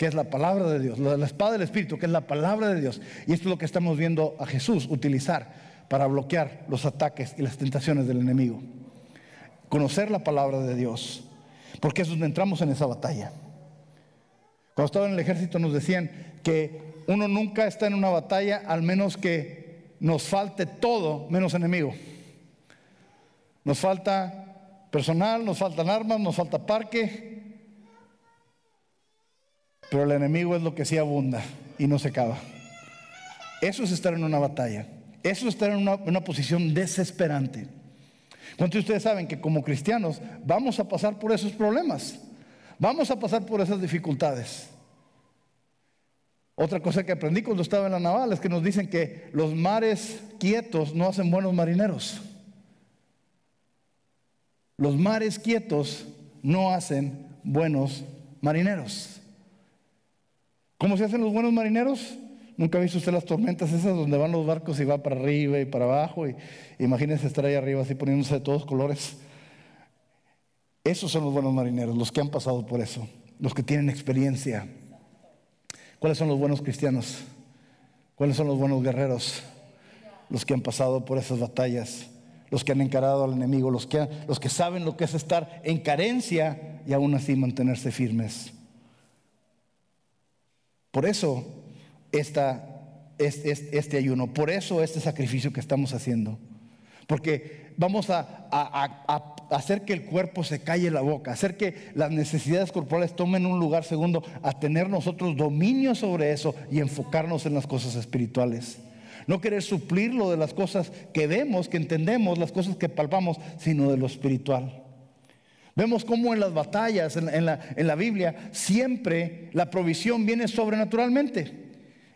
que es la palabra de Dios, la espada del Espíritu, que es la palabra de Dios. Y esto es lo que estamos viendo a Jesús utilizar para bloquear los ataques y las tentaciones del enemigo. Conocer la palabra de Dios, porque es donde entramos en esa batalla. Cuando estaba en el ejército nos decían que uno nunca está en una batalla al menos que nos falte todo menos enemigo. Nos falta personal, nos faltan armas, nos falta parque, pero el enemigo es lo que sí abunda y no se acaba. Eso es estar en una batalla. Eso es estar en una, posición desesperante. ¿Cuántos de ustedes saben que como cristianos vamos a pasar por esos problemas? Vamos a pasar por esas dificultades. Otra cosa que aprendí cuando estaba en la naval es que nos dicen que los mares quietos no hacen buenos marineros. Los mares quietos no hacen buenos marineros. ¿Cómo se hacen los buenos marineros? Nunca ha visto usted las tormentas esas donde van los barcos y va para arriba y para abajo. Y, imagínense estar ahí arriba así poniéndose de todos colores. Esos son los buenos marineros, los que han pasado por eso, los que tienen experiencia. ¿Cuáles son los buenos cristianos? ¿Cuáles son los buenos guerreros? Los que han pasado por esas batallas, los que han encarado al enemigo, los que, los que saben lo que es estar en carencia y aún así mantenerse firmes. Por eso esta, este, ayuno, por eso este sacrificio que estamos haciendo. Porque vamos a, hacer que el cuerpo se calle la boca, hacer que las necesidades corporales tomen un lugar segundo, a tener nosotros dominio sobre eso y enfocarnos en las cosas espirituales. No querer suplir lo de las cosas que vemos, que entendemos, las cosas que palpamos, sino de lo espiritual. Vemos cómo en las batallas, en, la, Biblia, siempre la provisión viene sobrenaturalmente.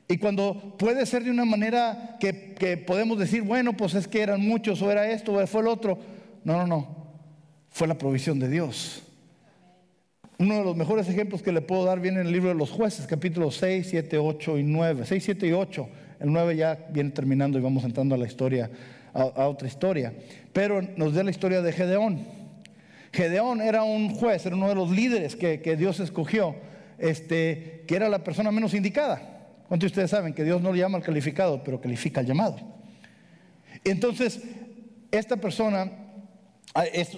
Y cuando puede ser de una manera que, que, podemos decir, bueno, pues es que eran muchos, o era esto, o fue el otro. No, no, no. Fue la provisión de Dios. Uno de los mejores ejemplos que le puedo dar viene en el libro de los jueces, capítulos 6, 7, 8 y 9. 6, 7 y 8. El 9 ya viene terminando y vamos entrando a la historia, a, a otra historia. Pero nos da la historia de Gedeón. Gedeón era un juez, era uno de los líderes que, Dios escogió. este, que era la persona menos indicada. ¿Cuántos de ustedes saben que Dios no le llama al calificado, pero califica al llamado? Entonces, esta persona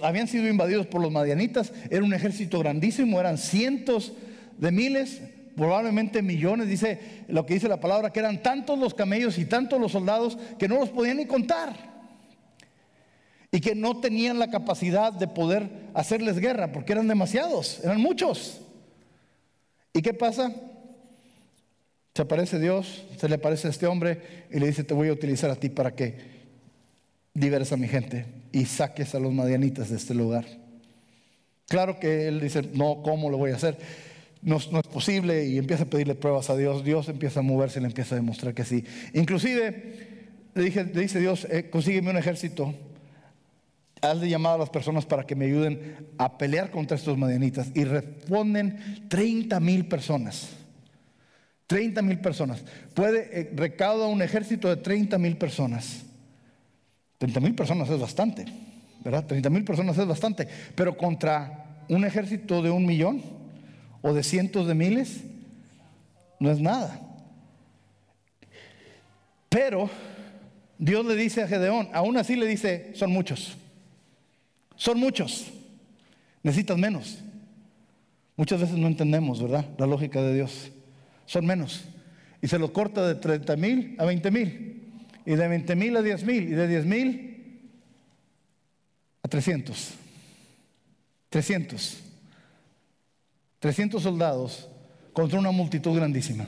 habían sido invadidos por los madianitas, era un ejército grandísimo, eran cientos de miles, probablemente millones, dice lo que dice la palabra, que eran tantos los camellos y tantos los soldados que no los podían ni contar. Y que no tenían la capacidad de poder hacerles guerra, porque eran demasiados, eran muchos. ¿Y qué pasa? Se aparece Dios, se le aparece a este hombre y le dice, te voy a utilizar a ti para que liberes a mi gente y saques a los madianitas de este lugar. Claro que él dice, no, ¿cómo lo voy a hacer? No, es posible y empieza a pedirle pruebas a Dios. Dios empieza a moverse y le empieza a demostrar que sí. Inclusive le dice Dios, eh, consígueme un ejército, hazle llamado a las personas para que me ayuden a pelear contra estos madianitas. Y responden 30 mil personas. 30 mil personas. Puede, eh, recauda un ejército de 30 mil personas. 30 mil personas es bastante, ¿verdad? 30 mil personas es bastante, pero contra un ejército de un millón o de cientos de miles, no es nada. Pero Dios le dice a Gedeón, aún así le dice, son muchos, son muchos, necesitas menos. Muchas veces no entendemos, ¿verdad? La lógica de Dios. Son menos. Y se lo corta de 30 mil a 20 mil y de 20 mil a 10 mil, y de 10 mil a 300. 300. 300 soldados contra una multitud grandísima.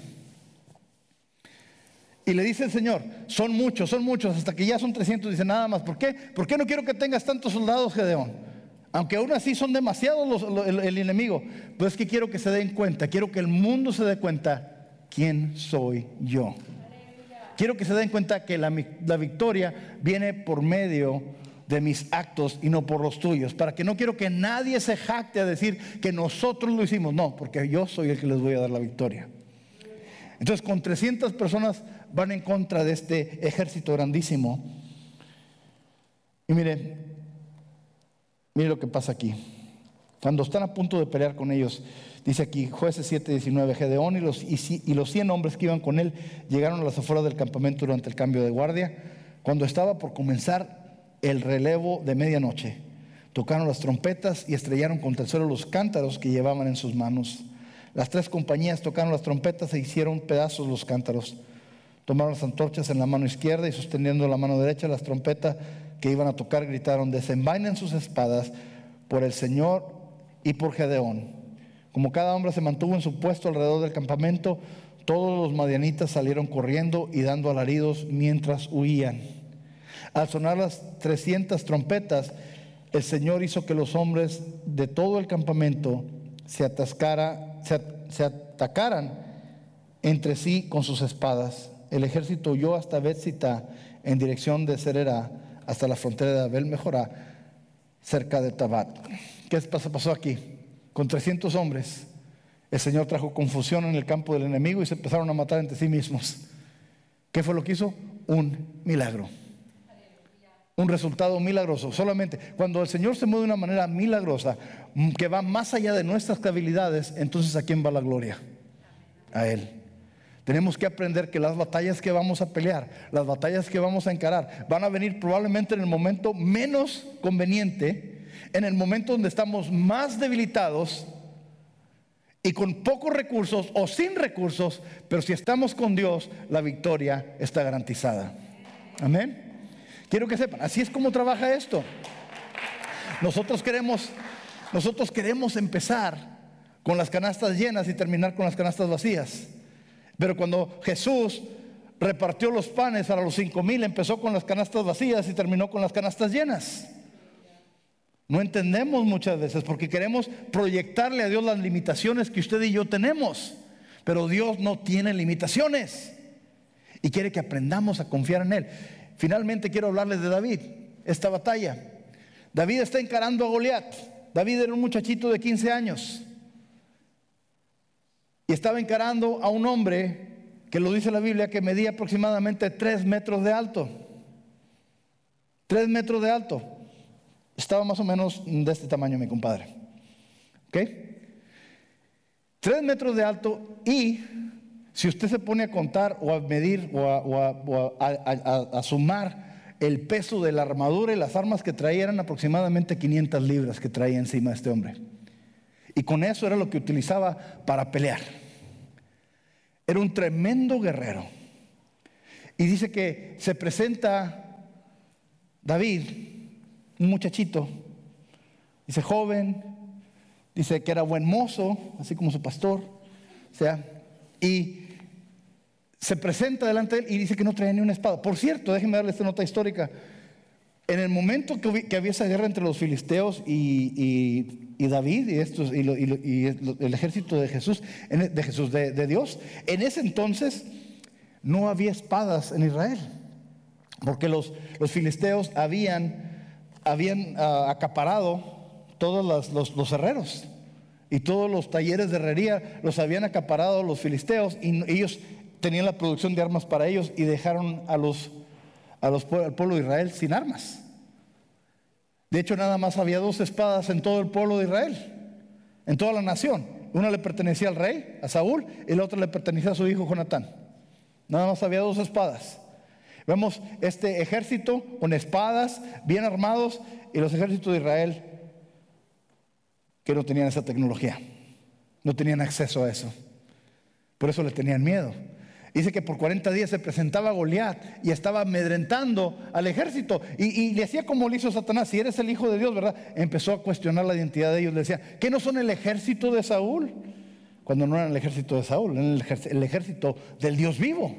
Y le dice el Señor, son muchos, son muchos, hasta que ya son 300. Dice nada más, ¿por qué? ¿Por qué no quiero que tengas tantos soldados, Gedeón? Aunque aún así son demasiados el, el enemigo, pues es que quiero que se den cuenta, quiero que el mundo se dé cuenta quién soy yo. Quiero que se den cuenta que la, victoria viene por medio de mis actos y no por los tuyos. Para que no quiero que nadie se jacte a decir que nosotros lo hicimos. No, porque yo soy el que les voy a dar la victoria. Entonces, con 300 personas van en contra de este ejército grandísimo. Y mire, mire lo que pasa aquí. Cuando están a punto de pelear con ellos, Dice aquí, jueces 7, 19, Gedeón y los, y, los 100 hombres que iban con él llegaron a las afueras del campamento durante el cambio de guardia. Cuando estaba por comenzar el relevo de medianoche, tocaron las trompetas y estrellaron contra el suelo los cántaros que llevaban en sus manos. Las tres compañías tocaron las trompetas e hicieron pedazos los cántaros. Tomaron las antorchas en la mano izquierda y sosteniendo la mano derecha las trompetas que iban a tocar gritaron, desenvainen sus espadas por el Señor y por Gedeón como cada hombre se mantuvo en su puesto alrededor del campamento, todos los madianitas salieron corriendo y dando alaridos mientras huían. Al sonar las 300 trompetas, el Señor hizo que los hombres de todo el campamento se, atascara, se, atacaran entre sí con sus espadas. El ejército huyó hasta Betzita en dirección de Serera hasta la frontera de Abel Mejorá, cerca de Tabat. ¿Qué pasó aquí? con 300 hombres, el Señor trajo confusión en el campo del enemigo y se empezaron a matar entre sí mismos. ¿Qué fue lo que hizo? Un milagro. Un resultado milagroso. Solamente cuando el Señor se mueve de una manera milagrosa, que va más allá de nuestras habilidades, entonces ¿a quién va la gloria? A Él. Tenemos que aprender que las batallas que vamos a pelear, las batallas que vamos a encarar, van a venir probablemente en el momento menos conveniente en el momento donde estamos más debilitados y con pocos recursos o sin recursos, pero si estamos con Dios, la victoria está garantizada. Amén. Quiero que sepan, así es como trabaja esto. Nosotros queremos, nosotros queremos empezar con las canastas llenas y terminar con las canastas vacías. Pero cuando Jesús repartió los panes para los cinco mil, empezó con las canastas vacías y terminó con las canastas llenas. No entendemos muchas veces porque queremos proyectarle a Dios las limitaciones que usted y yo tenemos. Pero Dios no tiene limitaciones y quiere que aprendamos a confiar en Él. Finalmente quiero hablarles de David, esta batalla. David está encarando a Goliat. David era un muchachito de 15 años y estaba encarando a un hombre que lo dice la Biblia que medía aproximadamente 3 metros de alto. 3 metros de alto. Estaba más o menos de este tamaño mi compadre. ¿Ok? Tres metros de alto y si usted se pone a contar o a medir o a, sumar el peso de la armadura y las armas que traía, eran aproximadamente 500 libras que traía encima este hombre. Y con eso era lo que utilizaba para pelear. Era un tremendo guerrero. Y dice que se presenta David, un muchachito, dice joven, dice que era buen mozo, así como su pastor, o sea, y se presenta delante de él y dice que no traía ni una espada. Por cierto, déjenme darle esta nota histórica. En el momento que, había esa guerra entre los filisteos y, David y, estos, y, el ejército de Jesús, de Jesús, de, Dios, en ese entonces no había espadas en Israel, porque los, los filisteos habían, habían ah, acaparado todos los, los, herreros y todos los talleres de herrería los habían acaparado los filisteos y ellos tenían la producción de armas para ellos y dejaron a los, al pueblo de Israel sin armas. De hecho, nada más había dos espadas en todo el pueblo de Israel, en toda la nación. Una le pertenecía al rey, a Saúl, y la otra le pertenecía a su hijo Jonatán. Nada más había dos espadas. Vemos este ejército con espadas, bien armados, y los ejércitos de Israel que no tenían esa tecnología, no tenían acceso a eso. Por eso le tenían miedo. Dice que por 40 días se presentaba Goliat y estaba amedrentando al ejército. Y, le hacía como le hizo Satanás. Si eres el hijo de Dios, ¿verdad? Empezó a cuestionar la identidad de ellos. Le decía, ¿qué no son el ejército de Saúl? Cuando no eran el ejército de Saúl, eran el ejército, el ejército del Dios vivo.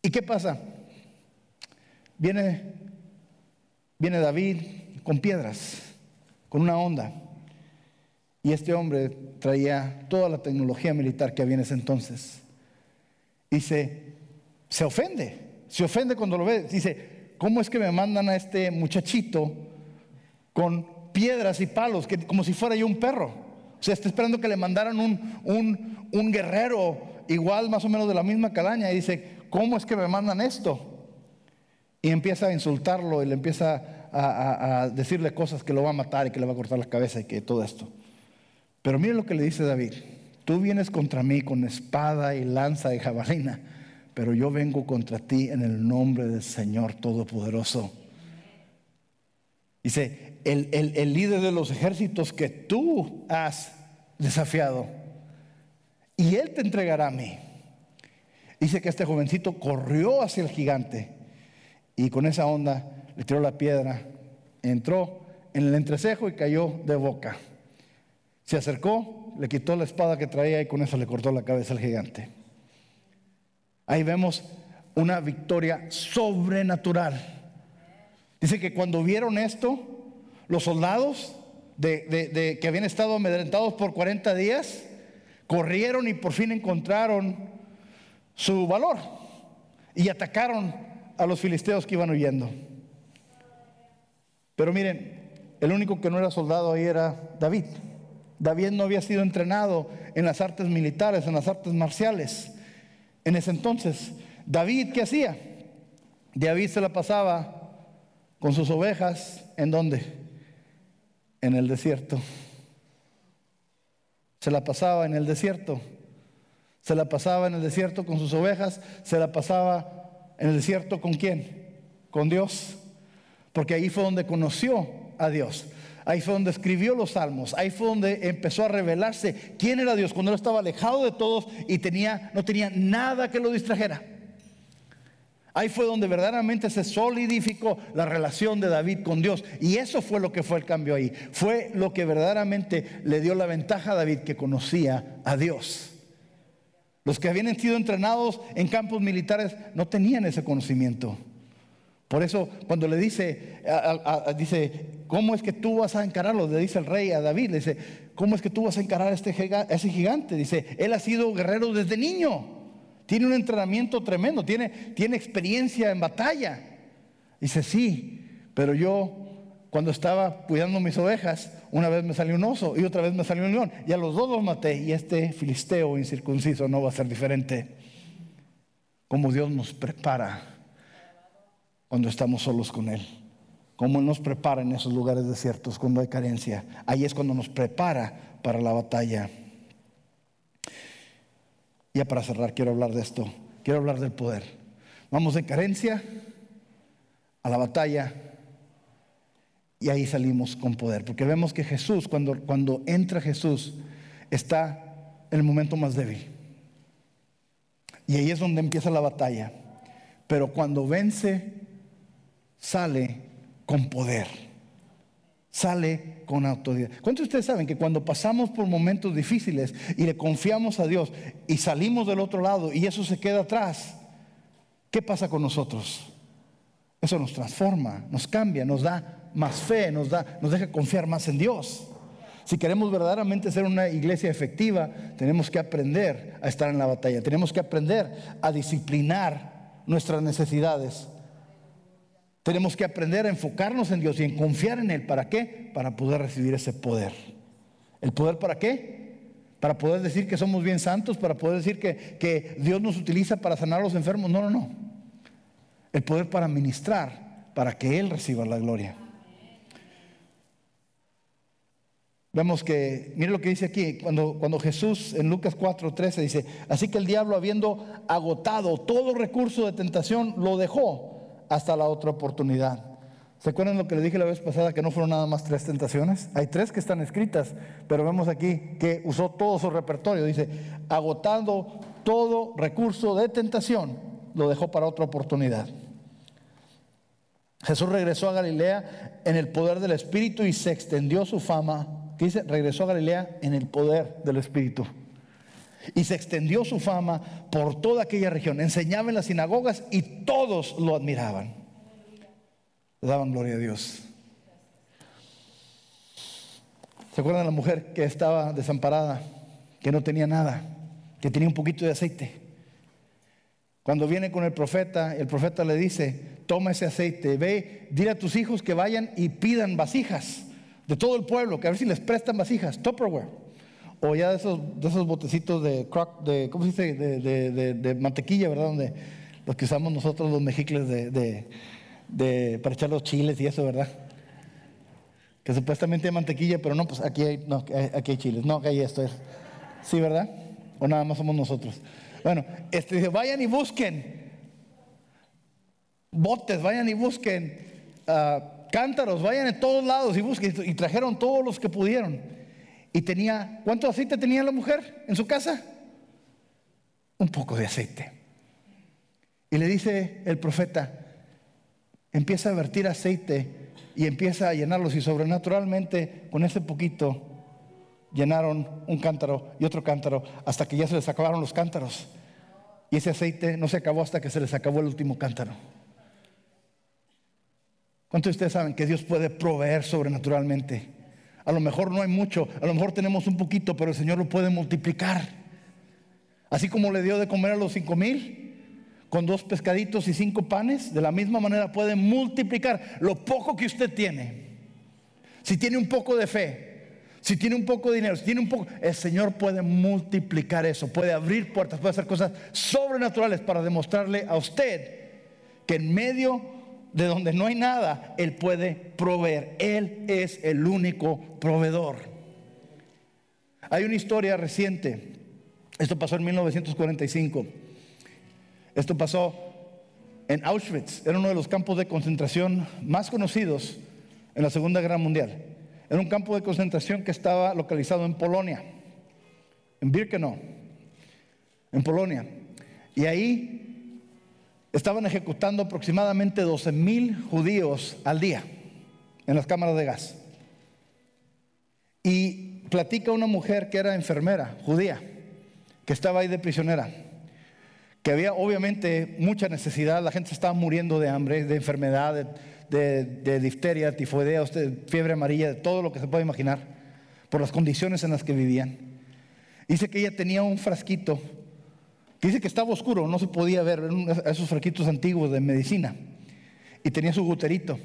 ¿Y qué pasa? Viene, viene David con piedras, con una onda. Y este hombre traía toda la tecnología militar que había en ese entonces. Y se, se ofende, se ofende cuando lo ve. Dice, ¿cómo es que me mandan a este muchachito con piedras y palos, que, como si fuera yo un perro? O sea, está esperando que le mandaran un, un, un guerrero igual, más o menos de la misma calaña. Y dice, ¿cómo es que me mandan esto? Y empieza a insultarlo y le empieza a, a decirle cosas que lo va a matar y que le va a cortar la cabeza y que todo esto. Pero mire lo que le dice David. Tú vienes contra mí con espada y lanza y jabalina, pero yo vengo contra ti en el nombre del Señor Todopoderoso. Dice, el, el líder de los ejércitos que tú has desafiado, y él te entregará a mí. Dice que este jovencito corrió hacia el gigante y con esa onda le tiró la piedra, entró en el entrecejo y cayó de boca. Se acercó, le quitó la espada que traía y con eso le cortó la cabeza al gigante. Ahí vemos una victoria sobrenatural. Dice que cuando vieron esto, los soldados de, que habían estado amedrentados por 40 días, corrieron y por fin encontraron su valor y atacaron a los filisteos que iban huyendo. Pero miren, el único que no era soldado ahí era David. David no había sido entrenado en las artes militares, en las artes marciales. En ese entonces, David, ¿qué hacía? David se la pasaba con sus ovejas, ¿en dónde? En el desierto. Se la pasaba en el desierto. Se la pasaba en el desierto con sus ovejas. Se la pasaba en el desierto con quién? Con Dios. Porque ahí fue donde conoció a Dios. Ahí fue donde escribió los salmos. Ahí fue donde empezó a revelarse quién era Dios cuando él estaba alejado de todos y tenía, no tenía nada que lo distrajera. Ahí fue donde verdaderamente se solidificó la relación de David con Dios. Y eso fue lo que fue el cambio ahí. Fue lo que verdaderamente le dio la ventaja a David que conocía a Dios. Los que habían sido entrenados en campos militares no tenían ese conocimiento. Por eso cuando le dice, dice, ¿cómo es que tú vas a encararlo? Le dice el rey a David, le dice, ¿cómo es que tú vas a encarar a, este ese gigante? Dice, él ha sido guerrero desde niño, tiene un entrenamiento tremendo, tiene, tiene experiencia en batalla. Dice, sí, pero yo cuando estaba cuidando mis ovejas, una vez me salió un oso y otra vez me salió un león, y a los dos los maté, y este filisteo incircunciso no va a ser diferente. Como Dios nos prepara cuando estamos solos con Él. como Él nos prepara en esos lugares desiertos cuando hay carencia. Ahí es cuando nos prepara para la batalla. Ya para cerrar, quiero hablar de esto. Quiero hablar del poder. Vamos de carencia a la batalla y ahí salimos con poder. Porque vemos que Jesús, cuando, cuando entra Jesús, está en el momento más débil. Y ahí es donde empieza la batalla. Pero cuando vence, sale con poder. Sale con autoridad. ¿Cuántos de ustedes saben que cuando pasamos por momentos difíciles y le confiamos a Dios y salimos del otro lado y eso se queda atrás, ¿qué pasa con nosotros? Eso nos transforma, nos cambia, nos da más fe, nos, da, nos deja confiar más en Dios. Si queremos verdaderamente ser una iglesia efectiva, tenemos que aprender a estar en la batalla, tenemos que aprender a disciplinar nuestras necesidades. Tenemos que aprender a enfocarnos en Dios y en confiar en Él. ¿Para qué? Para poder recibir ese poder. ¿El poder para qué? Para poder decir que somos bien santos, para poder decir que, que Dios nos utiliza para sanar a los enfermos. No, no, no. El poder para ministrar, para que Él reciba la gloria. Vemos que, mire lo que dice aquí, cuando, cuando Jesús en Lucas 4:13 dice, así que el diablo habiendo agotado todo recurso de tentación, lo dejó hasta la otra oportunidad. ¿Se acuerdan lo que le dije la vez pasada, que no fueron nada más tres tentaciones? Hay tres que están escritas, pero vemos aquí que usó todo su repertorio. Dice, agotando todo recurso de tentación, lo dejó para otra oportunidad. Jesús regresó a Galilea en el poder del Espíritu y se extendió su fama que dice, regresó a Galilea en el poder del Espíritu. Y se extendió su fama por toda aquella región. Enseñaba en las sinagogas y todos lo admiraban. Daban gloria a Dios. ¿Se acuerdan de la mujer que estaba desamparada, que no tenía nada, que tenía un poquito de aceite? Cuando viene con el profeta, el profeta le dice, toma ese aceite, ve, dile a tus hijos que vayan y pidan vasijas de todo el pueblo, que a ver si les prestan vasijas, Tupperware, o ya de esos, de esos botecitos de, crock, de ¿cómo se dice? De, de, mantequilla, ¿verdad? Donde los que usamos nosotros los mejicles de, para echar los chiles y eso, ¿verdad? Que supuestamente hay mantequilla, pero no, pues aquí hay, no, aquí hay chiles, no, que hay esto. Es. ¿Sí, verdad? O nada más somos nosotros. Bueno, este dice, vayan y busquen botes, vayan y busquen. Uh, cántaros, vayan en todos lados y busquen. Y trajeron todos los que pudieron. Y tenía, ¿cuánto aceite tenía la mujer en su casa? Un poco de aceite. Y le dice el profeta, empieza a vertir aceite y empieza a llenarlos. Y sobrenaturalmente, con ese poquito, llenaron un cántaro y otro cántaro hasta que ya se les acabaron los cántaros. Y ese aceite no se acabó hasta que se les acabó el último cántaro. ¿Cuántos de ustedes saben que Dios puede proveer sobrenaturalmente? A lo mejor no hay mucho, a lo mejor tenemos un poquito, pero el Señor lo puede multiplicar. Así como le dio de comer a los cinco mil con dos pescaditos y cinco panes, de la misma manera puede multiplicar lo poco que usted tiene. Si tiene un poco de fe, si tiene un poco de dinero, si tiene un poco, el Señor puede multiplicar eso, puede abrir puertas, puede hacer cosas sobrenaturales para demostrarle a usted que en medio de donde no hay nada, Él puede proveer. Él es el único proveedor. Hay una historia reciente. Esto pasó en 1945. Esto pasó en Auschwitz. Era uno de los campos de concentración más conocidos en la Segunda Guerra Mundial. Era un campo de concentración que estaba localizado en Polonia, en Birkenau, en Polonia. Y ahí estaban ejecutando aproximadamente 12 mil judíos al día en las cámaras de gas. Y platica una mujer que era enfermera, judía, que estaba ahí de prisionera, que había obviamente mucha necesidad, la gente estaba muriendo de hambre, de enfermedad, de, de difteria, tifoidea, fiebre amarilla, de todo lo que se puede imaginar, por las condiciones en las que vivían. Dice que ella tenía un frasquito dice que estaba oscuro, no se podía ver esos fraquitos antiguos de medicina. Y tenía su guterito.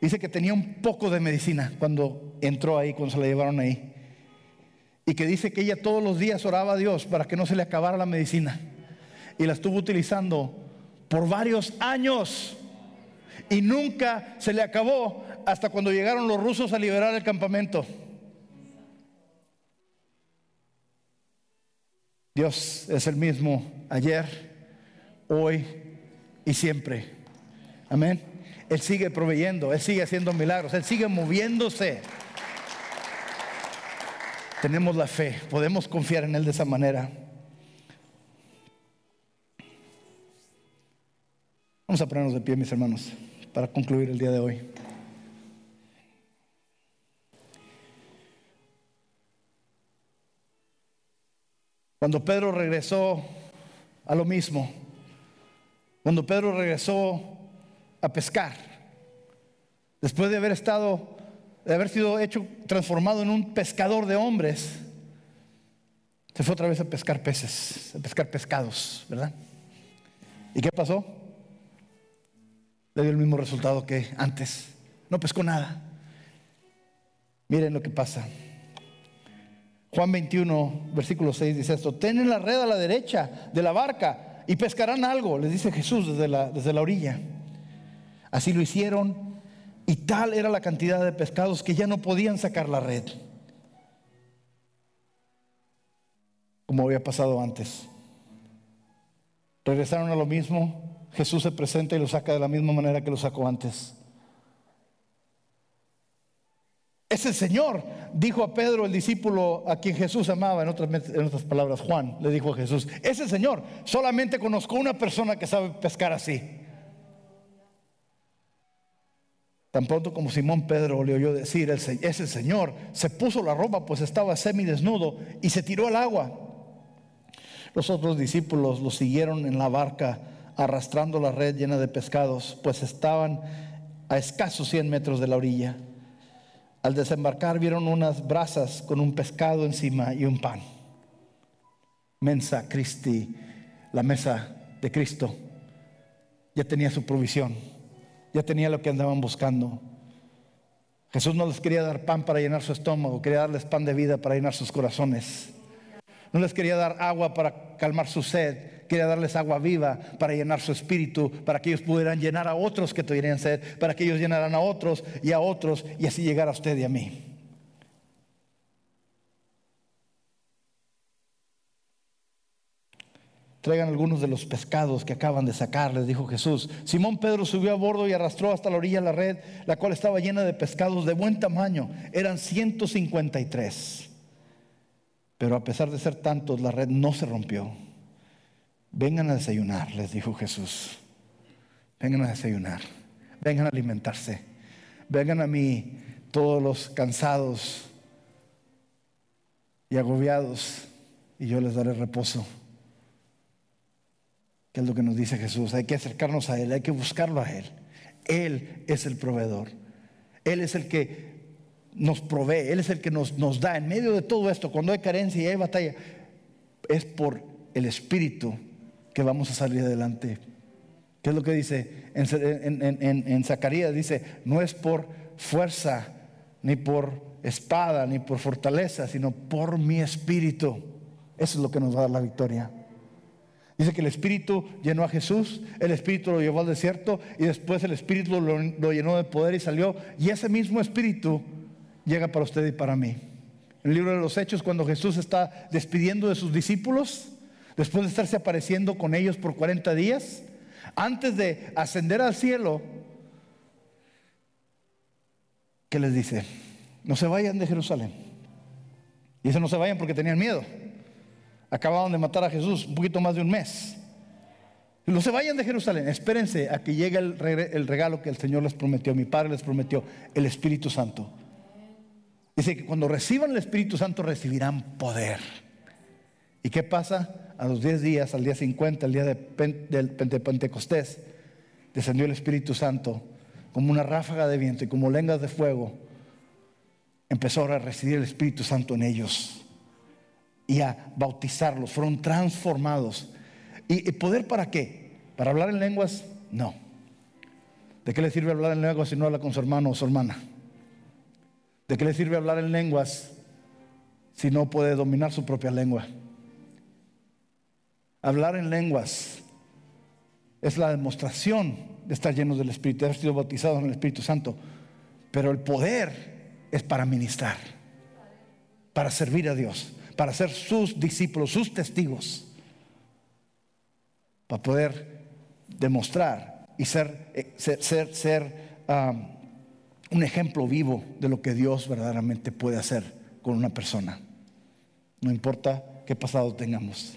Dice que tenía un poco de medicina cuando entró ahí, cuando se la llevaron ahí. Y que dice que ella todos los días oraba a Dios para que no se le acabara la medicina. Y la estuvo utilizando por varios años. y nunca se le acabó hasta cuando llegaron los rusos a liberar el campamento. Dios es el mismo ayer, hoy y siempre. Amén. Él sigue proveyendo, Él sigue haciendo milagros, Él sigue moviéndose. Tenemos la fe, podemos confiar en Él de esa manera. Vamos a ponernos de pie, mis hermanos, para concluir el día de hoy. Cuando Pedro regresó a lo mismo, cuando Pedro regresó a pescar, después de haber estado, de haber sido hecho, transformado en un pescador de hombres, se fue otra vez a pescar peces, a pescar pescados, ¿verdad? ¿Y qué pasó? Le dio el mismo resultado que antes. No pescó nada. Miren lo que pasa. Juan 21, versículo 6 dice esto, ten la red a la derecha de la barca y pescarán algo, les dice Jesús desde la, desde la orilla. Así lo hicieron y tal era la cantidad de pescados que ya no podían sacar la red, como había pasado antes. Regresaron a lo mismo, Jesús se presenta y lo saca de la misma manera que lo sacó antes. Es el Señor, dijo a Pedro, el discípulo a quien Jesús amaba, en otras, palabras, Juan le dijo a Jesús, es el Señor, solamente conozco una persona que sabe pescar así. Tan pronto como Simón Pedro le oyó decir, es el Señor, se puso la ropa, pues estaba semidesnudo, y se tiró al agua. Los otros discípulos lo siguieron en la barca, arrastrando la red llena de pescados, pues estaban a escasos 100 metros de la orilla. Al desembarcar vieron unas brasas con un pescado encima y un pan. Mensa Christi, la mesa de Cristo, ya tenía su provisión, ya tenía lo que andaban buscando. Jesús no les quería dar pan para llenar su estómago, quería darles pan de vida para llenar sus corazones. No les quería dar agua para calmar su sed, quería darles agua viva para llenar su espíritu, para que ellos pudieran llenar a otros que tuvieran sed, para que ellos llenaran a otros y a otros y así llegar a usted y a mí. Traigan algunos de los pescados que acaban de sacar, les dijo Jesús. Simón Pedro subió a bordo y arrastró hasta la orilla la red, la cual estaba llena de pescados de buen tamaño. Eran 153. Pero a pesar de ser tantos, la red no se rompió. Vengan a desayunar, les dijo Jesús. Vengan a desayunar. Vengan a alimentarse. Vengan a mí todos los cansados y agobiados y yo les daré reposo. ¿Qué es lo que nos dice Jesús? Hay que acercarnos a Él, hay que buscarlo a Él. Él es el proveedor. Él es el que nos provee, Él es el que nos, nos da en medio de todo esto, cuando hay carencia y hay batalla, es por el Espíritu que vamos a salir adelante. ¿Qué es lo que dice en, Zacarías? Dice, no es por fuerza, ni por espada, ni por fortaleza, sino por mi espíritu. Eso es lo que nos va a dar la victoria. Dice que el Espíritu llenó a Jesús, el Espíritu lo llevó al desierto y después el Espíritu lo, lo, llenó de poder y salió. Y ese mismo Espíritu llega para usted y para mí. En el libro de los Hechos, cuando Jesús está despidiendo de sus discípulos, después de estarse apareciendo con ellos por 40 días, antes de ascender al cielo, ¿qué les dice? No se vayan de Jerusalén. Y eso no se vayan porque tenían miedo. Acababan de matar a Jesús un poquito más de un mes. No se vayan de Jerusalén, espérense a que llegue el regalo que el Señor les prometió, mi Padre les prometió, el Espíritu Santo. Dice que cuando reciban el Espíritu Santo recibirán poder. ¿Y qué pasa? A los 10 días, al día 50, el día de, Pentecostés, descendió el Espíritu Santo como una ráfaga de viento y como lenguas de fuego. Empezó a recibir el Espíritu Santo en ellos y a bautizarlos. Fueron transformados. ¿Y, poder para qué? ¿Para hablar en lenguas? No. ¿De qué le sirve hablar en lenguas si no habla con su hermano o su hermana? ¿De qué le sirve hablar en lenguas si no puede dominar su propia lengua? Hablar en lenguas es la demostración de estar llenos del Espíritu, de haber sido bautizados en el Espíritu Santo. Pero el poder es para ministrar, para servir a Dios, para ser sus discípulos, sus testigos, para poder demostrar y ser, eh, ser, un ejemplo vivo de lo que Dios verdaderamente puede hacer con una persona. No importa qué pasado tengamos.